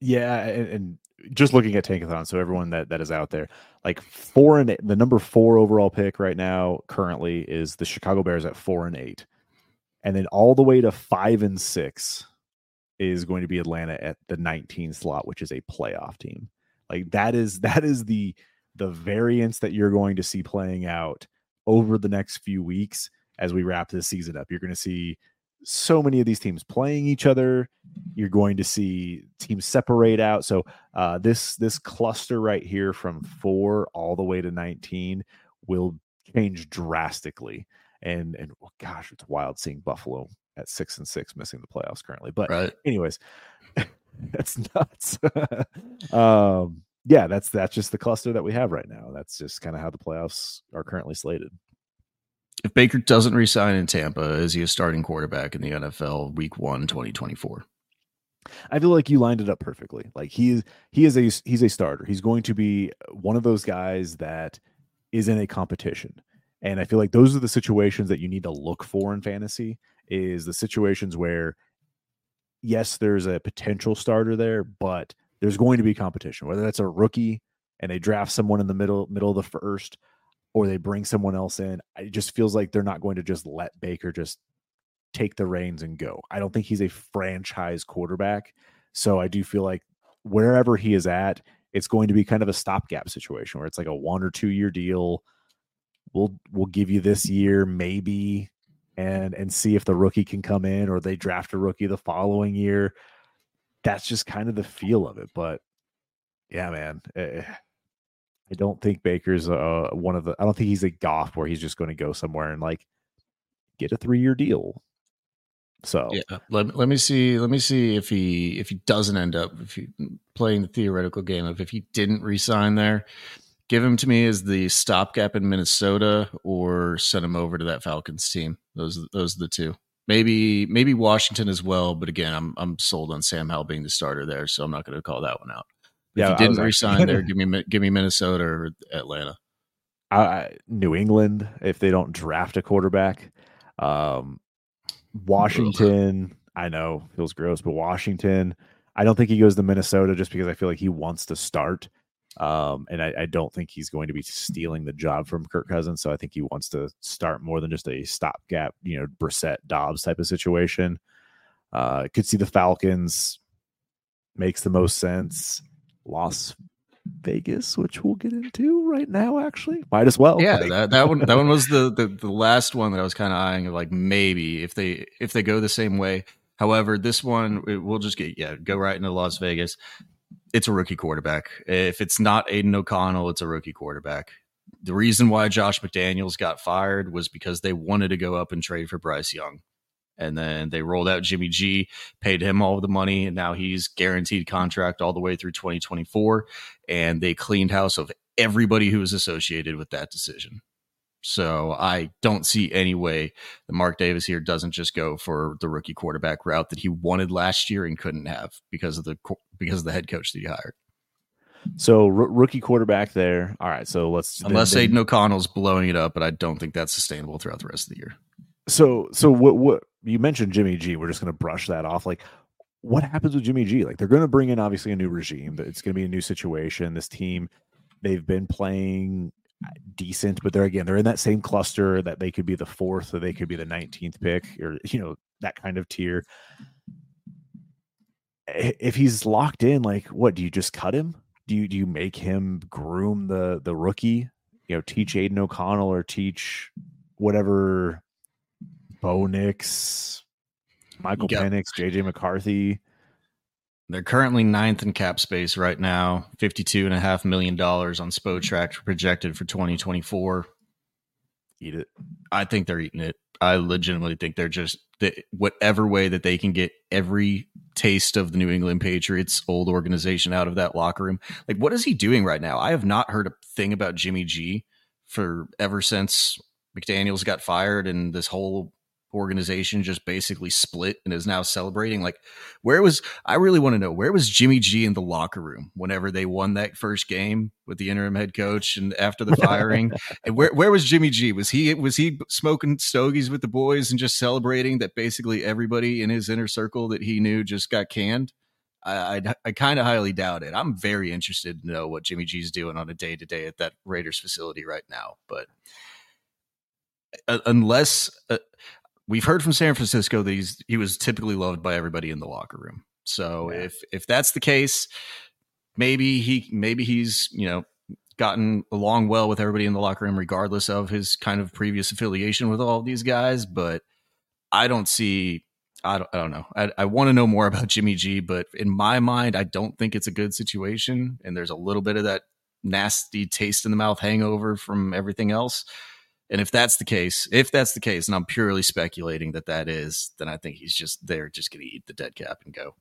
Yeah, and, and just looking at Tankathon, so everyone that that is out there, like four and eight, the number four overall pick right now currently is the Chicago Bears at four and eight, and then all the way to five and six is going to be Atlanta at the 19 slot, which is a playoff team. Like that is that is the the variance that you're going to see playing out over the next few weeks as we wrap this season up. You're going to see so many of these teams playing each other. You're going to see teams separate out. So uh, this this cluster right here from four all the way to 19 will change drastically. And and oh gosh, it's wild seeing Buffalo at six and six missing the playoffs currently. But right. anyways, that's nuts. um, yeah, that's that's just the cluster that we have right now. That's just kind of how the playoffs are currently slated. If Baker doesn't resign in Tampa, is he a starting quarterback in the NFL week 1 2024? I feel like you lined it up perfectly. Like he is he is a he's a starter. He's going to be one of those guys that is in a competition. And I feel like those are the situations that you need to look for in fantasy is the situations where yes, there's a potential starter there, but there's going to be competition, whether that's a rookie and they draft someone in the middle middle of the first or they bring someone else in. It just feels like they're not going to just let Baker just take the reins and go. I don't think he's a franchise quarterback. So I do feel like wherever he is at, it's going to be kind of a stopgap situation where it's like a one or two year deal. We'll we'll give you this year, maybe, and and see if the rookie can come in or they draft a rookie the following year. That's just kind of the feel of it. But yeah, man. Eh, I don't think Baker's uh, one of the. I don't think he's a Goff where he's just going to go somewhere and like get a three year deal. So yeah, let, let me see. Let me see if he if he doesn't end up if he playing the theoretical game of if he didn't resign there, give him to me as the stopgap in Minnesota or send him over to that Falcons team. Those those are the two. Maybe maybe Washington as well, but again, I'm I'm sold on Sam Howell being the starter there, so I'm not going to call that one out. If yeah, he didn't resign there, give me give me Minnesota or Atlanta. Uh, New England if they don't draft a quarterback. Um, Washington, I know feels gross, but Washington, I don't think he goes to Minnesota just because I feel like he wants to start. Um, and I, I, don't think he's going to be stealing the job from Kirk Cousins. So I think he wants to start more than just a stopgap, you know, Brissett Dobbs type of situation. Uh, could see the Falcons makes the most sense. Las Vegas, which we'll get into right now. Actually, might as well. Yeah, that, that one. That one was the, the the last one that I was kind of eyeing. Like maybe if they if they go the same way. However, this one we'll just get yeah go right into Las Vegas. It's a rookie quarterback. If it's not Aidan O'Connell, it's a rookie quarterback. The reason why Josh McDaniels got fired was because they wanted to go up and trade for Bryce Young and then they rolled out Jimmy G, paid him all the money, and now he's guaranteed contract all the way through 2024. And they cleaned house of everybody who was associated with that decision. So I don't see any way that Mark Davis here doesn't just go for the rookie quarterback route that he wanted last year and couldn't have because of the because of the head coach that he hired. So r- rookie quarterback there. All right. So let's unless then, Aidan O'Connell's blowing it up, but I don't think that's sustainable throughout the rest of the year. So so what what you mentioned Jimmy G. We're just going to brush that off. Like, what happens with Jimmy G? Like, they're going to bring in obviously a new regime. It's going to be a new situation. This team, they've been playing uh, decent, but they're again they're in that same cluster that they could be the fourth or they could be the 19th pick or you know that kind of tier. If he's locked in, like, what do you just cut him? Do you do you make him groom the the rookie? You know, teach Aidan O'Connell or teach whatever Bo Nix, Michael got, Penix, JJ McCarthy. They're currently ninth in cap space right now, $52.5 million on Spotrac projected for 2024. Eat it. I think they're eating it. I legitimately think they're just whatever way that they can get every taste of the New England Patriots old organization out of that locker room. Like, what is he doing right now? I have not heard a thing about Jimmy G for ever since McDaniels got fired and this whole organization just basically split and is now celebrating like where was i really want to know where was jimmy g in the locker room whenever they won that first game with the interim head coach and after the firing and where, where was jimmy g was he was he smoking stogies with the boys and just celebrating that basically everybody in his inner circle that he knew just got canned I, I, I kind of highly doubt it. I'm very interested to know what Jimmy G's doing on a day to day at that Raiders facility right now. But uh, unless uh, we've heard from San Francisco that he's he was typically loved by everybody in the locker room. So yeah. if if that's the case, maybe he maybe he's you know gotten along well with everybody in the locker room, regardless of his kind of previous affiliation with all of these guys. But I don't see. I don't, I don't know. I, I want to know more about Jimmy G, but in my mind, I don't think it's a good situation. And there's a little bit of that nasty taste in the mouth hangover from everything else. And if that's the case, if that's the case, and I'm purely speculating that that is, then I think he's just there, just going to eat the dead cap and go.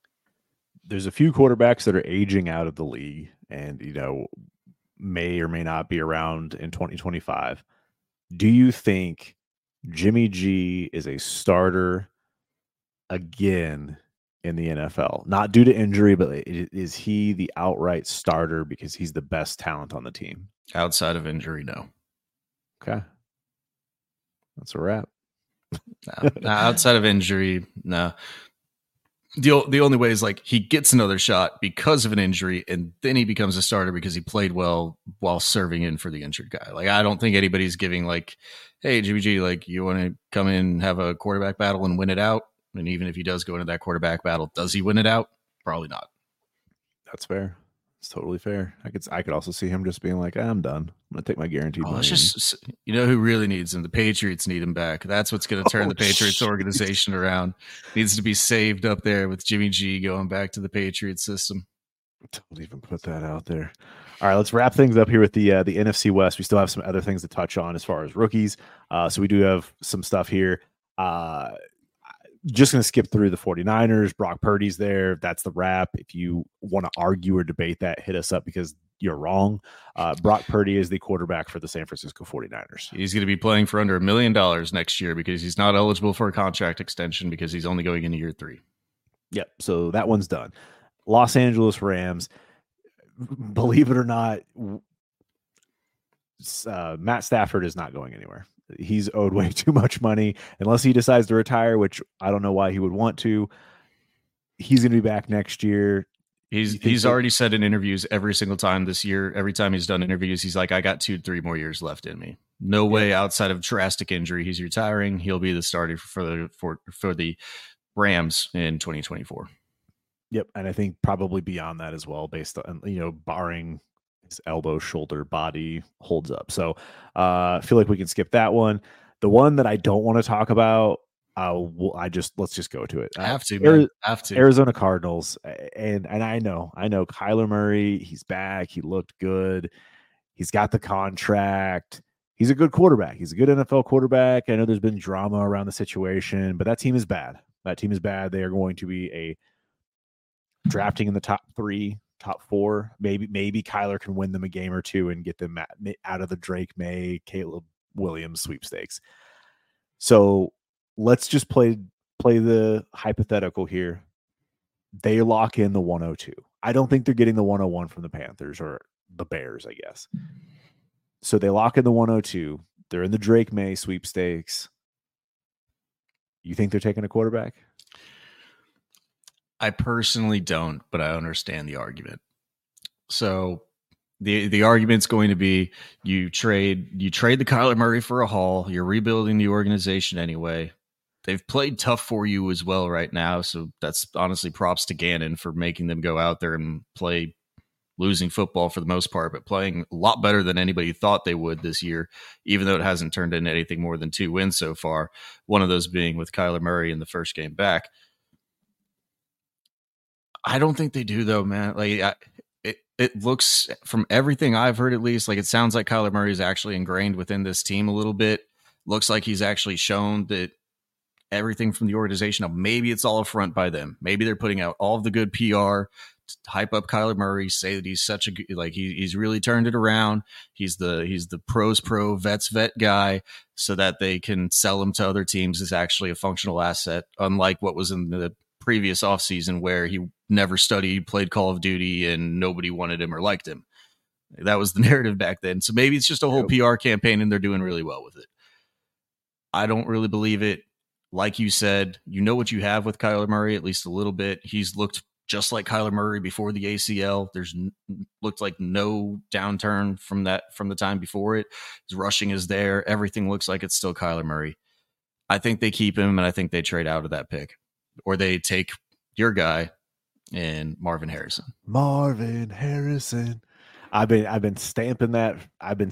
There's a few quarterbacks that are aging out of the league, and you know may or may not be around in 2025. Do you think Jimmy G is a starter again in the NFL? Not due to injury, but is he the outright starter because he's the best talent on the team? Outside of injury, no. Okay. That's a wrap. no, outside of injury, no the the only way is like he gets another shot because of an injury, and then he becomes a starter because he played well while serving in for the injured guy. Like I don't think anybody's giving like, hey Jimmy G, like you want to come in and have a quarterback battle and win it out. And even if he does go into that quarterback battle, does he win it out? Probably not. That's fair. It's totally fair. I could I could also see him just being like, I'm done. I'm gonna take my guaranteed oh, money. Just you know who really needs him? The Patriots need him back. That's what's gonna turn oh, the Patriots organization around. Needs to be saved up there with Jimmy G going back to the Patriot system. Don't even put that out there. All right, let's wrap things up here with the uh, the NFC West. We still have some other things to touch on as far as rookies. Uh, so we do have some stuff here. Uh, just going to skip through the 49ers. Brock Purdy's there. That's the wrap. If you want to argue or debate that, hit us up because you're wrong. Uh, Brock Purdy is the quarterback for the San Francisco 49ers. He's going to be playing for under a million dollars next year because he's not eligible for a contract extension because he's only going into year three. Yep. So that one's done. Los Angeles Rams, believe it or not, uh, Matt Stafford is not going anywhere he's owed way too much money unless he decides to retire, which I don't know why he would want to. He's going to be back next year. He's he's that, already said in interviews every single time this year. Every time he's done interviews, he's like, "I got two, three more years left in me. No yeah. way outside of drastic injury, he's retiring. He'll be the starter for the for for the Rams in 2024." Yep, and I think probably beyond that as well, based on you know, barring his elbow, shoulder, body holds up. So uh, I feel like we can skip that one. The one that I don't want to talk about, uh, I just let's just go to it. I have to, man. I have to. Arizona Cardinals, and and I know, I know, Kyler Murray. He's back. He looked good. He's got the contract. He's a good quarterback. He's a good NFL quarterback. I know there's been drama around the situation, but that team is bad. That team is bad. They are going to be a drafting in the top three top four. Maybe maybe Kyler can win them a game or two and get them out of the Drake Maye, Caleb Williams sweepstakes. So let's just play play the hypothetical here. They lock in the 102. I don't think they're getting the 101 from the Panthers or the Bears, I guess. So they lock in the 102. They're in the Drake Maye sweepstakes. You think they're taking a quarterback? I personally don't, but I understand the argument. So the the argument's going to be you trade you trade the Kyler Murray for a haul. You're rebuilding the organization anyway. They've played tough for you as well right now, so that's honestly props to Gannon for making them go out there and play losing football for the most part, but playing a lot better than anybody thought they would this year, even though it hasn't turned into anything more than two wins so far. One of those being with Kyler Murray in the first game back. I don't think they do though, man. Like I, it, it looks from everything I've heard at least like it sounds like Kyler Murray is actually ingrained within this team a little bit. Looks like he's actually shown that everything from the organization. Now, maybe it's all a front by them. Maybe they're putting out all of the good PR hype up Kyler Murray, say that he's such a like he, he's really turned it around. He's the he's the pros pro vets vet guy, so that they can sell him to other teams as actually a functional asset, unlike what was in the previous offseason where he never studied, played Call of Duty, and nobody wanted him or liked him. That was the narrative back then. So maybe it's just a whole PR campaign and they're doing really well with it. I don't really believe it. Like you said, you know what you have with Kyler Murray, at least a little bit. He's looked just like Kyler Murray before the ACL. There's looked like no downturn from that from the time before it. His rushing is there. Everything looks like it's still Kyler Murray. I think they keep him and I think they trade out of that pick or they take your guy and Marvin Harrison. Marvin Harrison. I've been I've been stamping that. I've been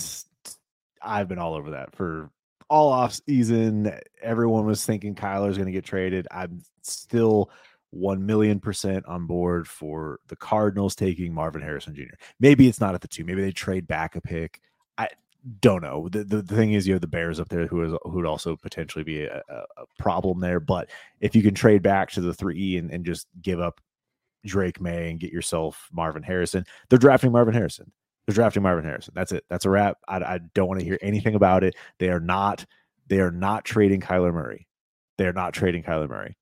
I've been all over that for all off season. Everyone was thinking Kyler's going to get traded. I'm still one million percent on board for the Cardinals taking Marvin Harrison Jr. Maybe it's not at the two. Maybe they trade back a pick. Don't know. The, the, the thing is, you have the Bears up there who is who would also potentially be a, a, problem there. But if you can trade back to the three and, and just give up, Drake Maye and get yourself Marvin Harrison. They're drafting Marvin Harrison. They're drafting Marvin Harrison. That's it. That's a wrap. I, I don't want to hear anything about it. They are not. They are not trading Kyler Murray. They are not trading Kyler Murray.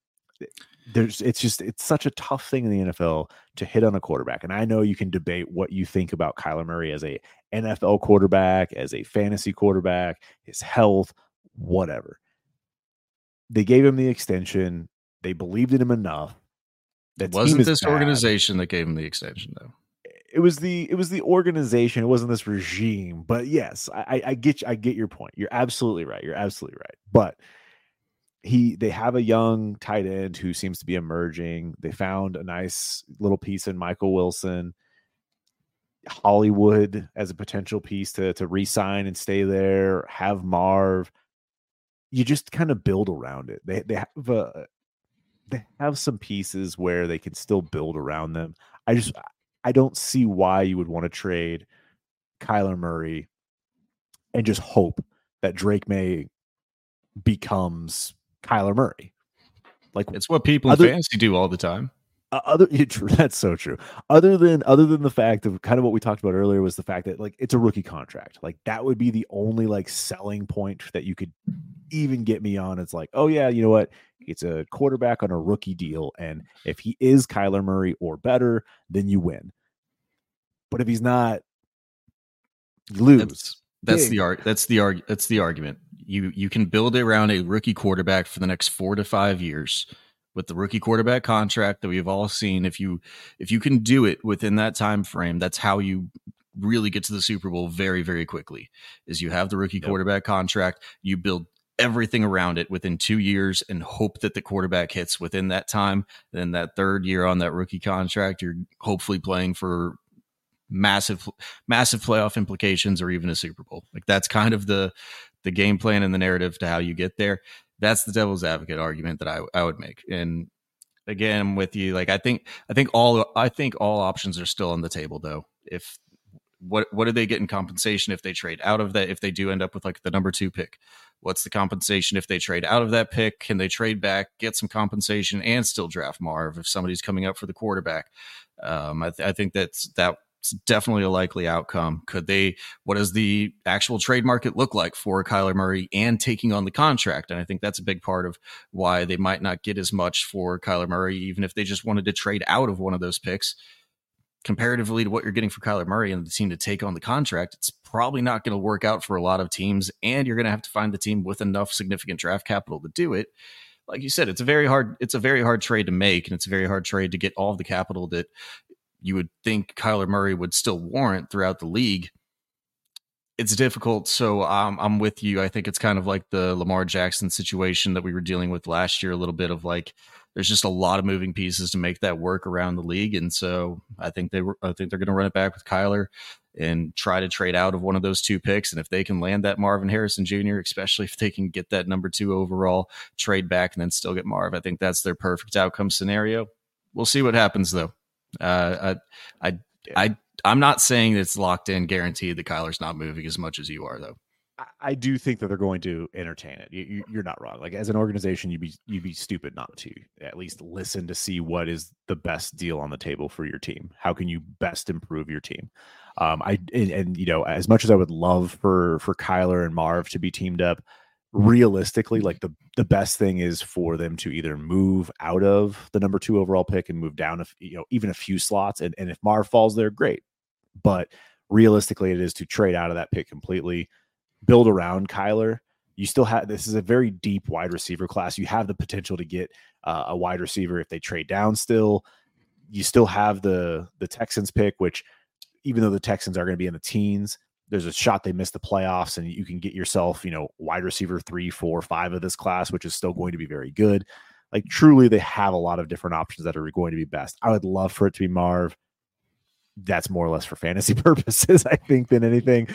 There's. It's just. It's such a tough thing in the NFL to hit on a quarterback. And I know you can debate what you think about Kyler Murray as a NFL quarterback, as a fantasy quarterback, his health, whatever. They gave him the extension. They believed in him enough. That wasn't this bad. organization that gave him the extension, though. It was the it was the organization. It wasn't this regime. But yes, I, I get I get your point. You're absolutely right. You're absolutely right. But he they have a young tight end who seems to be emerging. They found a nice little piece in Michael Wilson. Hollywood as a potential piece to to re-sign and stay there, have Marv. You just kind of build around it. They they have a they have some pieces where they can still build around them. I just I don't see why you would want to trade Kyler Murray and just hope that Drake Maye becomes Kyler Murray. Like it's what people other, in fantasy do all the time. Uh, other that's so true. Other than other than the fact of kind of what we talked about earlier was the fact that like it's a rookie contract. Like that would be the only like selling point that you could even get me on. It's like, oh yeah, you know what? It's a quarterback on a rookie deal. And if he is Kyler Murray or better, then you win. But if he's not, you lose. That's, that's the art. That's the arg. That's the argument. You you can build around a rookie quarterback for the next four to five years with the rookie quarterback contract that we've all seen. If you if you can do it within that time frame, that's how you really get to the Super Bowl very very quickly. Is you have the rookie yep. quarterback contract, you build everything around it within two years and hope that the quarterback hits within that time. Then that third year on that rookie contract, you're hopefully playing for massive, massive playoff implications or even a Super Bowl. Like that's kind of the the game plan and the narrative to how you get there. That's the devil's advocate argument that I I would make. And again, I'm with you. Like I think I think all I think all options are still on the table though. If what what do they get in compensation if they trade out of that if they do end up with like the number two pick what's the compensation if they trade out of that pick can they trade back get some compensation and still draft marv if somebody's coming up for the quarterback um, I, th- I, think that's that's definitely a likely outcome could they what does the actual trade market look like for kyler murray and taking on the contract and i think that's a big part of why they might not get as much for kyler murray even if they just wanted to trade out of one of those picks comparatively to what you're getting for Kyler Murray and the team to take on the contract, it's probably not going to work out for a lot of teams. And you're going to have to find the team with enough significant draft capital to do it. Like you said, it's a very hard, it's a very hard trade to make, and it's a very hard trade to get all the capital that you would think Kyler Murray would still warrant throughout the league. It's difficult. So um, I'm with you. I think it's kind of like the Lamar Jackson situation that we were dealing with last year, a little bit of like, there's just a lot of moving pieces to make that work around the league. And so I think they were, I think they're going to run it back with Kyler and try to trade out of one of those two picks. And if they can land that Marvin Harrison Jr., especially if they can get that number two overall trade back and then still get Marv, I think that's their perfect outcome scenario. We'll see what happens though. Uh, I, I, I, I'm not saying it's locked in, guaranteed that Kyler's not moving as much as you are though. I do think that they're going to entertain it. You, are not wrong. Like as an organization, you'd be you'd be stupid not to at least listen to see what is the best deal on the table for your team. How can you best improve your team? Um, I and, and you know as much as I would love for for Kyler and Marv to be teamed up, realistically, like the the best thing is for them to either move out of the number two overall pick and move down, if you know even a few slots. And and if Mar falls there, great. But realistically, it is to trade out of that pick completely build around Kyler. You still have this is a very deep wide receiver class. You have the potential to get uh, a wide receiver if they trade down. Still, you still have the the Texans pick, which even though the Texans are going to be in the teens, there's a shot they miss the playoffs, and you can get yourself, you know, wide receiver three, four, five of this class, which is still going to be very good. Like truly, they have a lot of different options that are going to be best. I would love for it to be Marv. That's more or less for fantasy purposes, I think, than anything.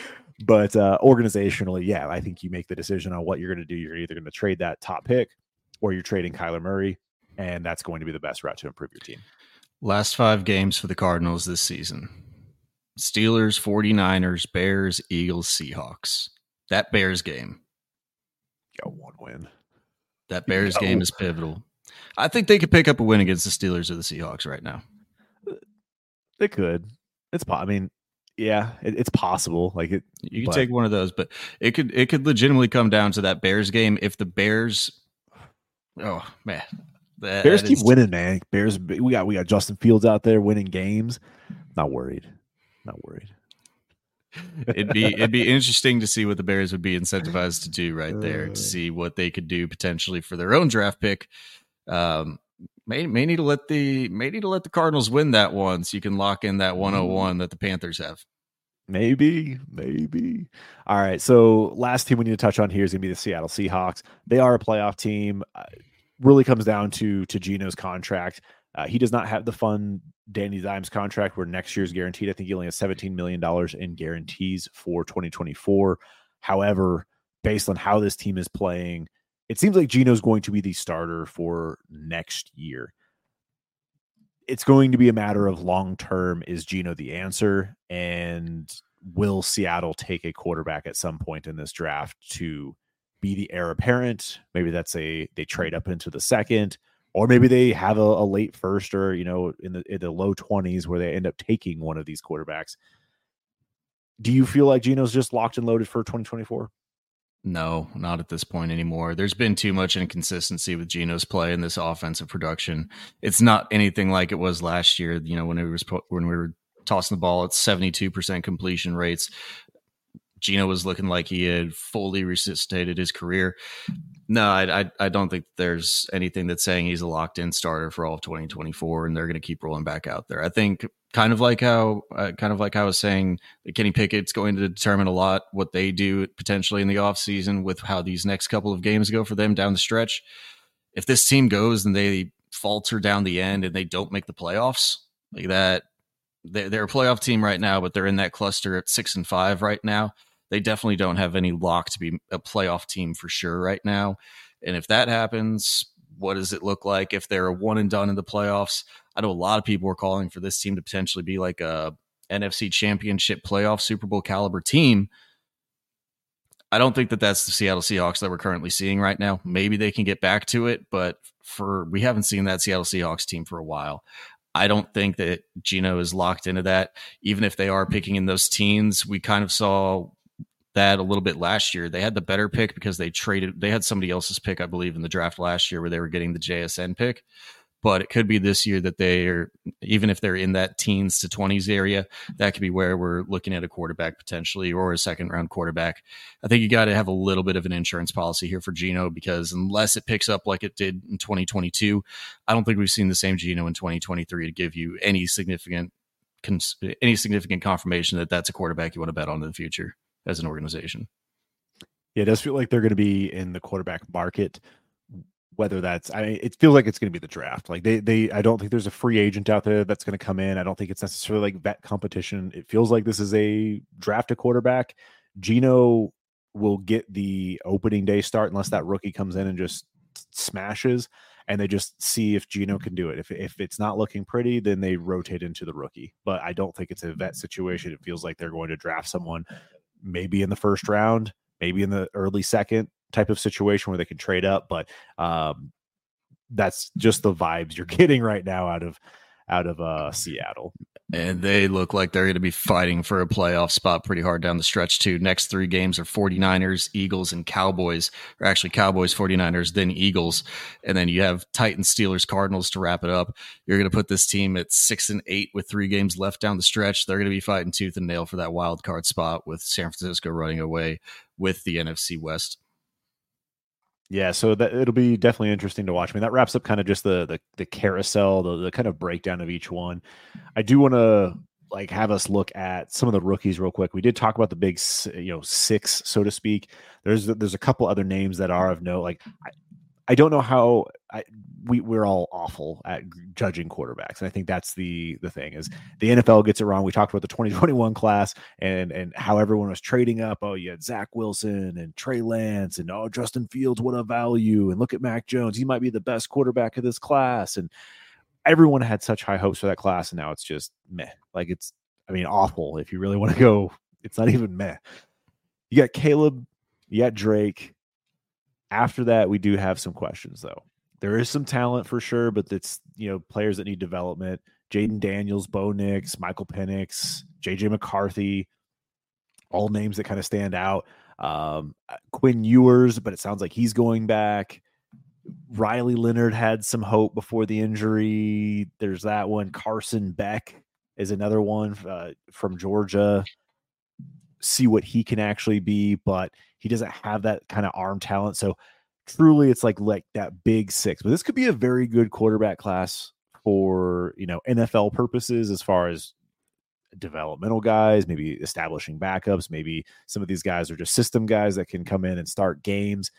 But uh, organizationally, yeah, I think you make the decision on what you're going to do. You're either going to trade that top pick or you're trading Kyler Murray, and that's going to be the best route to improve your team. Last five games for the Cardinals this season Steelers, 49ers, Bears, Eagles, Seahawks. That Bears game. Got one win. That Bears Yo. game is pivotal. I think they could pick up a win against the Steelers or the Seahawks right now. They could. It's. Po- I mean, yeah, it, it's possible. Like it, you could take one of those, but it could it could legitimately come down to that Bears game if the Bears. Oh man, that, Bears that keep is, winning, man. Bears, we got we got Justin Fields out there winning games. Not worried. Not worried. it'd be it'd be interesting to see what the Bears would be incentivized to do right there to uh. see what they could do potentially for their own draft pick. Um, may may need to let the may need to let the Cardinals win that one so you can lock in that 101 that the Panthers have. Maybe, maybe. All right. So last team we need to touch on here is going to be the Seattle Seahawks. They are a playoff team. Uh, really comes down to to Geno's contract. Uh, he does not have the fun Danny Dimes contract where next year's guaranteed. I think he only has $17 million in guarantees for 2024. However, based on how this team is playing, it seems like Geno's going to be the starter for next year. It's going to be a matter of long term is Geno the answer? And will Seattle take a quarterback at some point in this draft to be the heir apparent? Maybe that's a they trade up into the second, or maybe they have a, a late first or you know in the in the low twenties where they end up taking one of these quarterbacks. Do you feel like Geno's just locked and loaded for 2024? No, not at this point anymore. There's been too much inconsistency with Geno's play in this offensive production. It's not anything like it was last year. You know, when it was when we were tossing the ball at 72% completion rates. Geno was looking like he had fully resuscitated his career. No, I, I, I don't think there's anything that's saying he's a locked in starter for all of 2024, and they're going to keep rolling back out there. I think kind of like how uh, kind of like I was saying, Kenny Pickett's going to determine a lot what they do potentially in the offseason with how these next couple of games go for them down the stretch. If this team goes and they falter down the end and they don't make the playoffs, like that, they're a playoff team right now, but they're in that cluster at six and five right now they definitely don't have any lock to be a playoff team for sure right now. And if that happens, what does it look like if they're a one and done in the playoffs? I know a lot of people are calling for this team to potentially be like a NFC championship playoff Super Bowl caliber team. I don't think that that's the Seattle Seahawks that we're currently seeing right now. Maybe they can get back to it, but for we haven't seen that Seattle Seahawks team for a while. I don't think that Geno is locked into that. Even if they are picking in those teens, we kind of saw that a little bit last year. They had the better pick because they traded, they had somebody else's pick, I believe, in the draft last year where they were getting the JSN pick. But it could be this year that they are, even if they're in that teens to 20s area, that could be where we're looking at a quarterback potentially or a second round quarterback. I think you got to have a little bit of an insurance policy here for Geno because unless it picks up like it did in 2022, I don't think we've seen the same Geno in 2023 to give you any significant any significant confirmation that that's a quarterback you want to bet on in the future as an organization. Yeah, it does feel like they're going to be in the quarterback market. Whether that's, I mean, it feels like it's going to be the draft. Like they, they, I don't think there's a free agent out there that's going to come in. I don't think it's necessarily like vet competition. It feels like this is a draft a quarterback. Geno will get the opening day start unless that rookie comes in and just smashes and they just see if Geno can do it. If if it's not looking pretty, then they rotate into the rookie. But I don't think it's a vet situation. It feels like they're going to draft someone maybe in the first round, maybe in the early second type of situation where they can trade up. But um, that's just the vibes you're getting right now out of out of uh, Seattle. And they look like they're going to be fighting for a playoff spot pretty hard down the stretch, too. Next three games are 49ers, Eagles, and Cowboys, or actually Cowboys, 49ers, then Eagles. And then you have Titans, Steelers, Cardinals to wrap it up. You're going to put this team at six and eight with three games left down the stretch. They're going to be fighting tooth and nail for that wild card spot with San Francisco running away with the NFC West. Yeah, so that it'll be definitely interesting to watch. I mean, that wraps up kind of just the the, the carousel, the, the kind of breakdown of each one. I do want to like have us look at some of the rookies real quick. We did talk about the big, you know, six, so to speak. There's there's a couple other names that are of note. Like I, don't know how I, we we're all awful at judging quarterbacks, and I think that's the the thing is the NFL gets it wrong. We talked about the 2021 class and and how everyone was trading up. Oh, you had Zach Wilson and Trey Lance, and oh Justin Fields, what a value! And look at Mac Jones, he might be the best quarterback of this class. And everyone had such high hopes for that class, and now it's just meh. Like it's, I mean, awful. If you really want to go, it's not even meh. You got Caleb, you got Drake, after that, we do have some questions though. There is some talent for sure, but it's you know players that need development. Jayden Daniels, Bo Nix, Michael Penix, JJ McCarthy, all names that kind of stand out. Um, uh, Quinn Ewers, but it sounds like he's going back. Riley Leonard had some hope before the injury. There's that one. Carson Beck is another one uh, from Georgia. See what he can actually be, but he doesn't have that kind of arm talent. So truly, it's like like that big six. But this could be a very good quarterback class for you know NFL purposes as far as developmental guys, maybe establishing backups. Maybe some of these guys are just system guys that can come in and start games.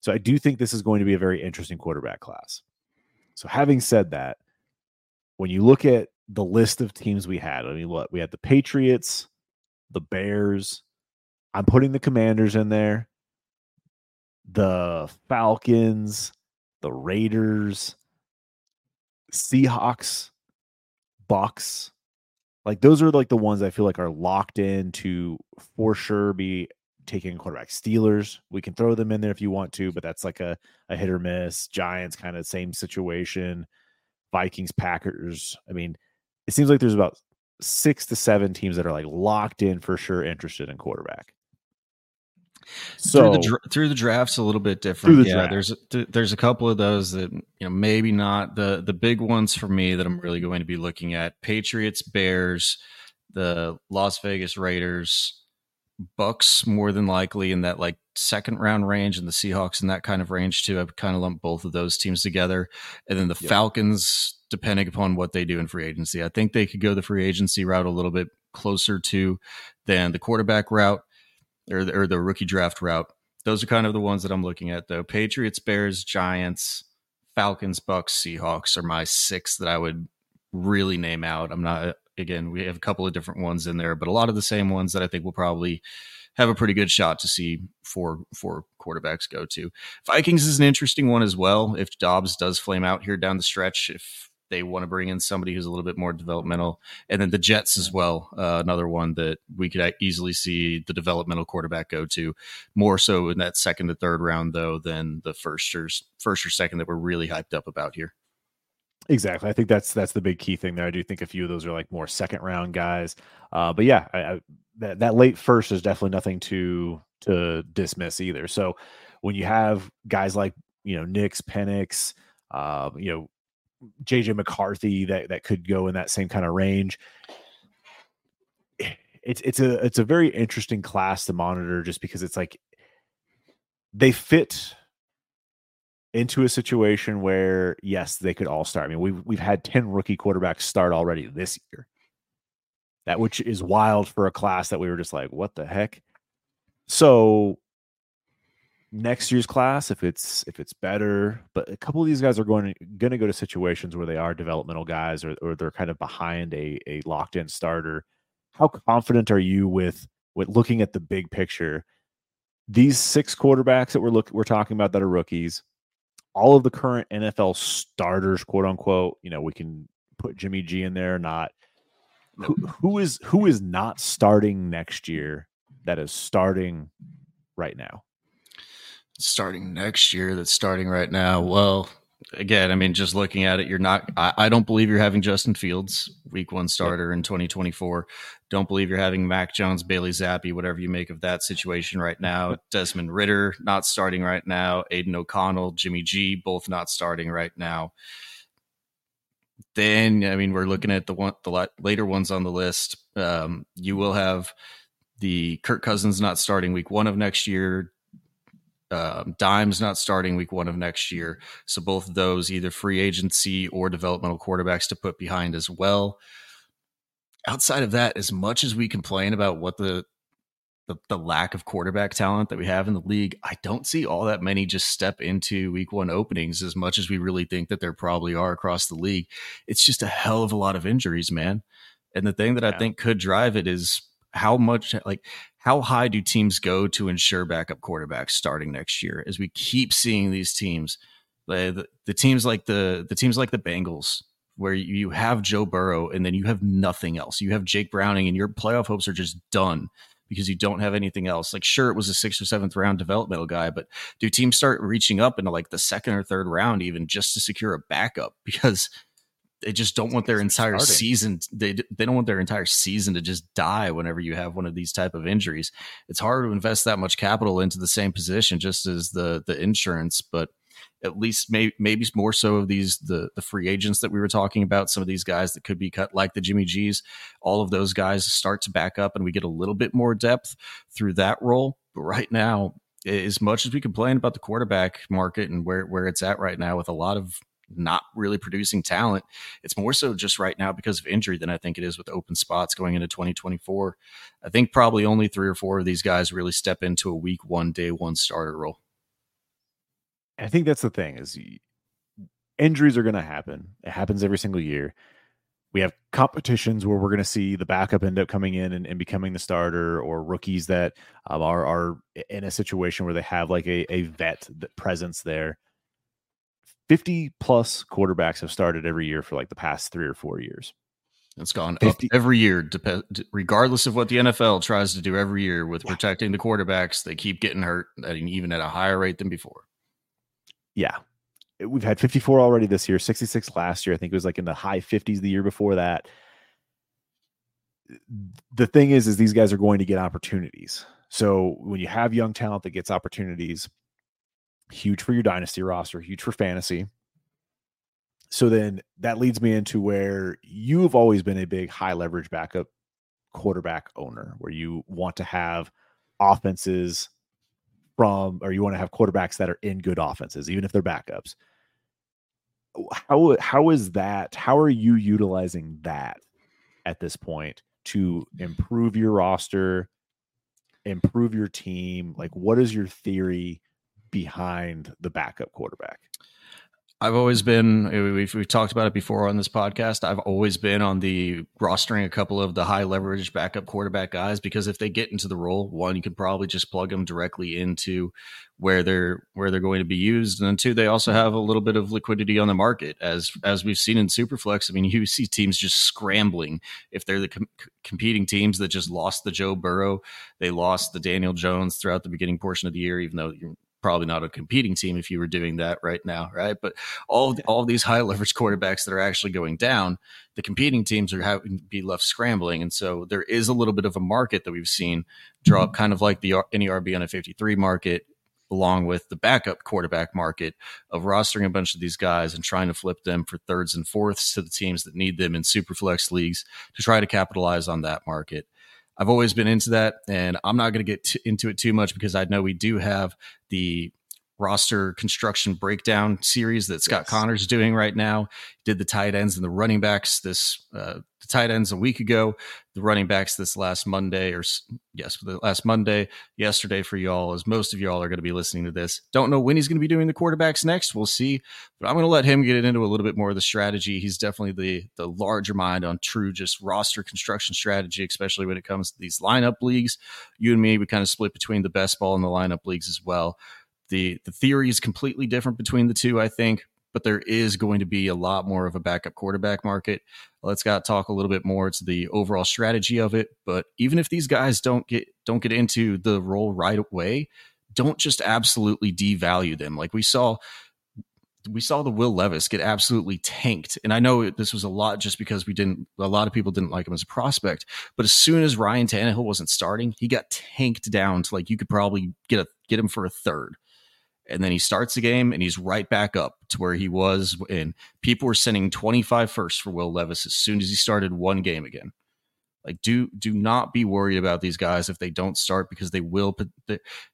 So I do think this is going to be a very interesting quarterback class. So having said that, when you look at the list of teams we had, I mean, what we had the Patriots, the Bears. I'm putting the Commanders in there, the Falcons, the Raiders, Seahawks, Bucs. Like those are like the ones I feel like are locked in to for sure be taking quarterback. Steelers, we can throw them in there if you want to, but that's like a, a hit or miss. Giants, kind of same situation. Vikings, Packers. I mean, it seems like there's about six to seven teams that are like locked in for sure interested in quarterback. So through the, through the drafts a little bit different. The yeah, draft. there's a, there's a couple of those that you know maybe not the the big ones for me that I'm really mm-hmm. going to be looking at: Patriots, Bears, the Las Vegas Raiders, Bucs more than likely in that like second round range, and the Seahawks in that kind of range too. I would kind of lump both of those teams together, and then the yep. Falcons, depending upon what they do in free agency. I think they could go the free agency route a little bit closer to than the quarterback route or the, or the rookie draft route. Those are kind of the ones that I'm looking at though. Patriots, Bears, Giants, Falcons, Bucs, Seahawks are my six that I would really name out. I'm not again, we have a couple of different ones in there, but a lot of the same ones that I think will probably have a pretty good shot to see four four quarterbacks go to. Vikings is an interesting one as well. If Dobbs does flame out here down the stretch, if they want to bring in somebody who's a little bit more developmental. And then the Jets as well, uh, another one that we could easily see the developmental quarterback go to, more so in that second to third round though than the first or first or second that we're really hyped up about here. Exactly. I think that's that's the big key thing there. I do think a few of those are like more second round guys. Uh, but yeah, I, I, that that late first is definitely nothing to to dismiss either. So when you have guys like you know Nix, Penix, uh, you know JJ McCarthy that that could go in that same kind of range. It's it's a it's a very interesting class to monitor just because it's like they fit into a situation where yes, they could all start. I mean, we've we've had 10 rookie quarterbacks start already this year. That which is wild for a class that we were just like, what the heck? So next year's class if it's if it's better but a couple of these guys are going to going to go to situations where they are developmental guys or, or they're kind of behind a a locked in starter. How confident are you with with looking at the big picture? These six quarterbacks that we're look we're talking about that are rookies all of the current NFL starters quote unquote you know we can put Jimmy G in there or not. Who, who is who is not starting next year that is starting right now starting next year that's starting right now. Well, again, I mean, just looking at it, you're not, I, I, don't believe you're having Justin Fields, week one starter in 2024. Don't believe you're having Mac Jones, Bailey Zappe, whatever you make of that situation right now. Desmond Ridder not starting right now. Aidan O'Connell, Jimmy G, both not starting right now. Then, I mean, we're looking at the one, the later ones on the list. Um, you will have the Kirk Cousins not starting week one of next year. Um, Dimes not starting week one of next year. So both of those, either free agency or developmental quarterbacks to put behind as well. Outside of that, as much as we complain about what the, the the, lack of quarterback talent that we have in the league, I don't see all that many just step into week one openings as much as we really think that there probably are across the league. It's just a hell of a lot of injuries, man. And the thing that yeah. I think could drive it is how much like how high do teams go to ensure backup quarterbacks starting next year as we keep seeing these teams the, the teams like the the teams like the Bengals where you have Joe Burrow and then you have nothing else. You have Jake Browning and your playoff hopes are just done because you don't have anything else. Like sure it was a 6th or 7th round developmental guy, but do teams start reaching up into like the second or third round even just to secure a backup because they just don't want their entire starting. season they they don't want their entire season to just die whenever you have one of these type of injuries it's hard to invest that much capital into the same position just as the the insurance but at least may, maybe more so of these the the free agents that we were talking about some of these guys that could be cut like the Jimmy G's all of those guys start to back up and we get a little bit more depth through that role but right now as much as we complain about the quarterback market and where where it's at right now with a lot of not really producing talent. It's more so just right now because of injury than I think it is with open spots going into 2024. I think probably only three or four of these guys really step into a week one, day one starter role. I think that's the thing is injuries are going to happen. It happens every single year. We have competitions where we're going to see the backup end up coming in and, and becoming the starter, or rookies that um, are are in a situation where they have like a, a vet presence there. 50 plus quarterbacks have started every year for like the past three or four years. It's gone 50. up every year, regardless of what the NFL tries to do every year with yeah. protecting the quarterbacks. They keep getting hurt, even at a higher rate than before. Yeah. We've had 54 already this year, 66 last year. I think it was like in the high 50s the year before that. The thing is, is these guys are going to get opportunities. So when you have young talent that gets opportunities, huge for your dynasty roster, huge for fantasy. So then that leads me into where you've always been a big high leverage backup quarterback owner, where you want to have offenses from, or you want to have quarterbacks that are in good offenses, even if they're backups. How how is that? How are you utilizing that at this point to improve your roster, improve your team? Like, what is your theory behind the backup quarterback? I've always been, we've, we've talked about it before on this podcast. I've always been on the rostering a couple of the high leverage backup quarterback guys because if they get into the role, one, you can probably just plug them directly into where they're where they're going to be used, and then two, they also have a little bit of liquidity on the market as as we've seen in Superflex. I mean, you see teams just scrambling if they're the com- competing teams that just lost the Joe Burrow, they lost the Daniel Jones throughout the beginning portion of the year, even though probably not a competing team if you were doing that right now, right? But all all these high leverage quarterbacks that are actually going down, the competing teams are having to be left scrambling, and so there is a little bit of a market that we've seen draw mm-hmm. up, kind of like the any RB on a fifty three market. Along with the backup quarterback market of rostering a bunch of these guys and trying to flip them for thirds and fourths to the teams that need them in super flex leagues to try to capitalize on that market. I've always been into that, and I'm not going to get t- into it too much because I know we do have the roster construction breakdown series that Scott yes. Connors is doing right now. Did the tight ends and the running backs this uh, the tight ends a week ago, the running backs this last Monday or yes, the last Monday, yesterday for y'all as most of y'all are going to be listening to this. Don't know when he's going to be doing the quarterbacks next. We'll see, but I'm going to let him get into a little bit more of the strategy. He's definitely the the larger mind on true just roster construction strategy, especially when it comes to these lineup leagues. You and me, we kind of split between the best ball and the lineup leagues as well. The the theory is completely different between the two, I think, but there is going to be a lot more of a backup quarterback market. Let's got talk a little bit more to the overall strategy of it. But even if these guys don't get don't get into the role right away, don't just absolutely devalue them. Like we saw we saw the Will Levis get absolutely tanked. And I know this was a lot just because we didn't, a lot of people didn't like him as a prospect. But as soon as Ryan Tannehill wasn't starting, he got tanked down to like you could probably get a get him for a third and then he starts the game and he's right back up to where he was. And people were sending 25 first for will levis as soon as he started one game again. Like do do not be worried about these guys if they don't start because they will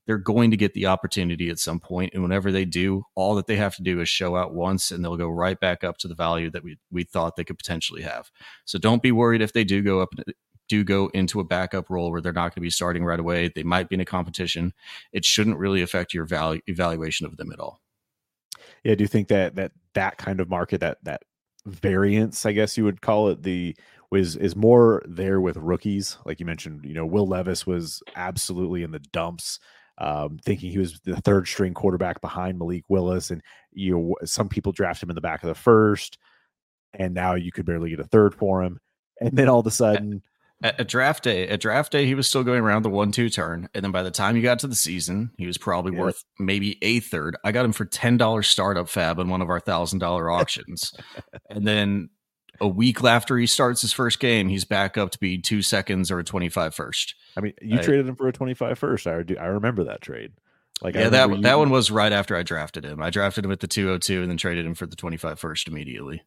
they're going to get the opportunity at some point. And whenever they do all that they have to do is show out once and they'll go right back up to the value that we we thought they could potentially have. So don't be worried if they do go up do go into a backup role where they're not going to be starting right away, they might be in a competition. It shouldn't really affect your value evaluation of them at all. Yeah, do you think that that that kind of market that that variance, I guess you would call it, the was is more there with rookies, like you mentioned. You know, Will Levis was absolutely in the dumps. Um, thinking he was the third string quarterback behind Malik Willis, and you know some people draft him in the back of the first, and now you could barely get a third for him. And then all of a sudden, at, draft day, at draft day, he was still going around the one-two turn, and then by the time you got to the season, he was probably worth maybe a third. I got him for ten dollars startup FAAB in one of our thousand dollar auctions, and then a week after he starts his first game, he's back up to be two seconds or a 25 first. I mean, you I- traded him for a 25 first. I do. I remember that trade. Like, I yeah, that remember that one was right after I drafted him. I drafted him at the 202 and then traded him for the 25 first immediately.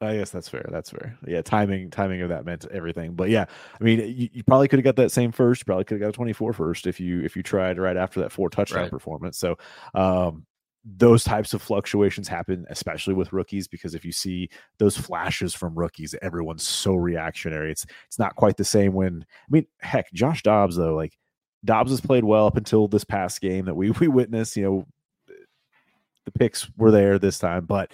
I guess that's fair. That's fair. Yeah, timing timing of that meant everything. But yeah, I mean, you, you probably could have got that same first. you Probably could have got a 24 first if you if you tried right after that four touchdown Right. performance. So, um, those types of fluctuations happen, especially with rookies, because if you see those flashes from rookies, everyone's so reactionary. It's it's not quite the same when I mean, heck, Josh Dobbs though, like Dobbs has played well up until this past game that we we witnessed. You know, the picks were there this time, but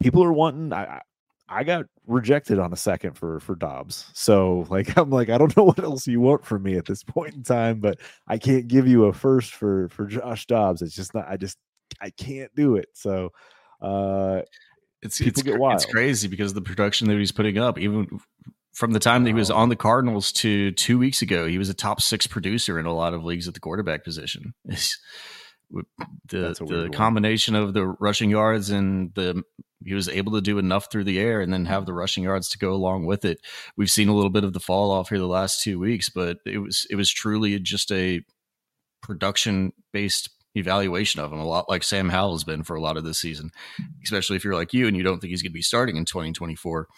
people are wanting. I I- got rejected on a second for for Dobbs, so like I'm like I don't know what else you want from me at this point in time, but I can't give you a first for for Josh Dobbs. It's just not. I just I can't do it. So. uh It's People it's, get wild. it's crazy because the production that he's putting up, even from the time that he was on the Cardinals to two weeks ago, he was a top six producer in a lot of leagues at the quarterback position. The That's a weird the one. combination of the rushing yards and the he was able to do enough through the air and then have the rushing yards to go along with it. We've seen a little bit of the fall off here the last two weeks, but it was it was truly just a production based evaluation of him, a lot like Sam Howell has been for a lot of this season, especially if you're like you and you don't think he's going to be starting in 2024.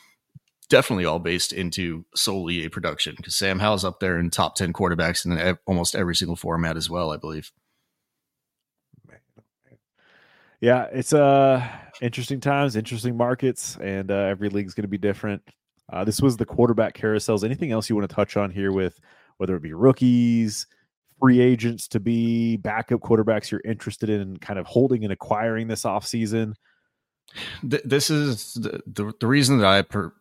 Definitely all based into solely a production because Sam Howell's up there in top 10 quarterbacks in almost every single format as well, I believe. yeah, it's uh interesting times, interesting markets, and uh, every league's going to be different. Uh, this was the quarterback carousels. Anything else you want to touch on here with whether it be rookies, free agents to be backup quarterbacks you're interested in kind of holding and acquiring this offseason? Th- this is the, the, the reason that I per,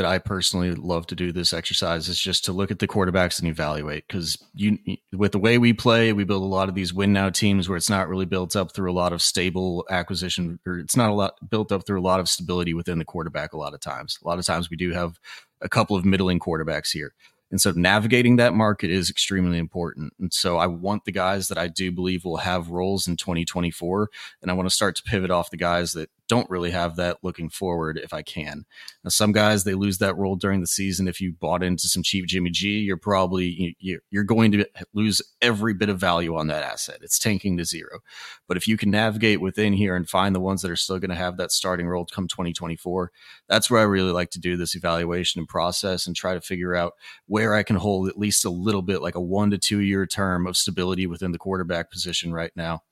that I personally love to do this exercise is just to look at the quarterbacks and evaluate because you with the way we play, we build a lot of these win now teams where it's not really built up through a lot of stable acquisition or it's not a lot built up through a lot of stability within the quarterback. A lot of times, a lot of times we do have a couple of middling quarterbacks here. And so navigating that market is extremely important. And so I want the guys that I do believe will have roles in 2024. And I want to start to pivot off the guys that don't really have that looking forward if I can. Now, some guys, they lose that role during the season. If you bought into some cheap Jimmy G, you're probably, you- you- you're going to lose every bit of value on that asset. It's tanking to zero. But if you can navigate within here and find the ones that are still going to have that starting role come 2024, that's where I really like to do this evaluation and process and try to figure out where I can hold at least a little bit like a one to two year term of stability within the quarterback position right now.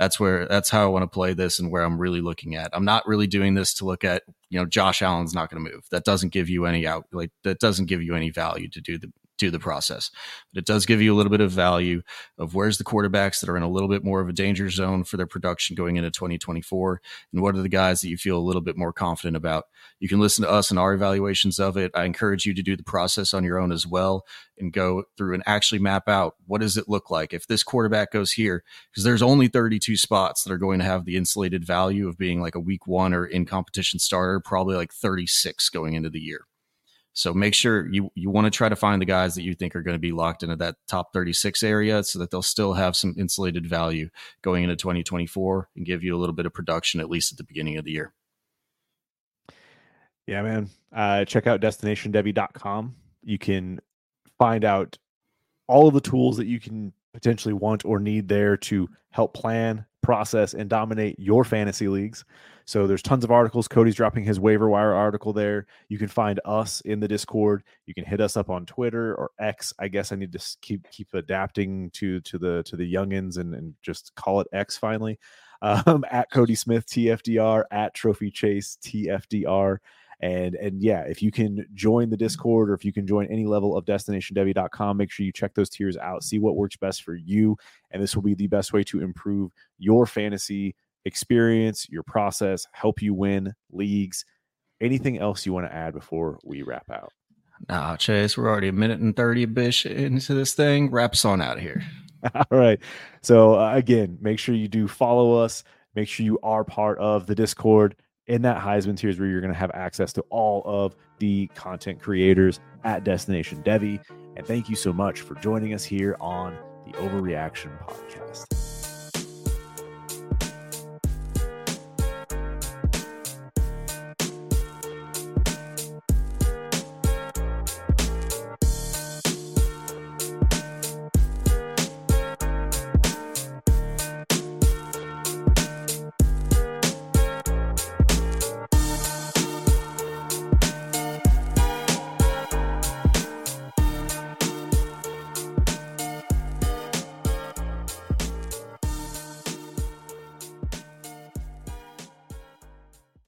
That's where that's how I want to play this and where I'm really looking at. I'm not really doing this to look at, you know, Josh Allen's not going to move. That doesn't give you any out like that doesn't give you any value to do the do the process. But it does give you a little bit of value of where's the quarterbacks that are in a little bit more of a danger zone for their production going into 2024 and what are the guys that you feel a little bit more confident about. You can listen to us and our evaluations of it. I encourage you to do the process on your own as well and go through and actually map out what does it look like if this quarterback goes here because there's only 32 spots that are going to have the insulated value of being like a week 1 or in competition starter, probably like 36 going into the year. So make sure you you want to try to find the guys that you think are going to be locked into that top 36 area so that they'll still have some insulated value going into 2024 and give you a little bit of production at least at the beginning of the year. Yeah, man. Uh, check out destinationdevy.com. You can find out all of the tools that you can potentially want or need there to help plan, process, and dominate your fantasy leagues. So there's tons of articles. Cody's dropping his waiver wire article there. You can find us in the Discord. You can hit us up on Twitter or X. I guess I need to keep keep adapting to to the to the youngins and, and just call it X finally. Um, at Cody Smith TFDR at Trophy Chase TFDR and and yeah if you can join the discord or if you can join any level of destinationdevy.com make sure you check those tiers out see what works best for you and this will be the best way to improve your fantasy experience your process help you win leagues anything else you want to add before we wrap out Nah, Chase, we're already a minute and 30 bish into this thing. Wrap us on out of here. All right. So uh, again, make sure you do follow us. Make sure you are part of the Discord in that Heisman tiers where you're going to have access to all of the content creators at Destination Devy. And thank you so much for joining us here on the Overreaction Podcast.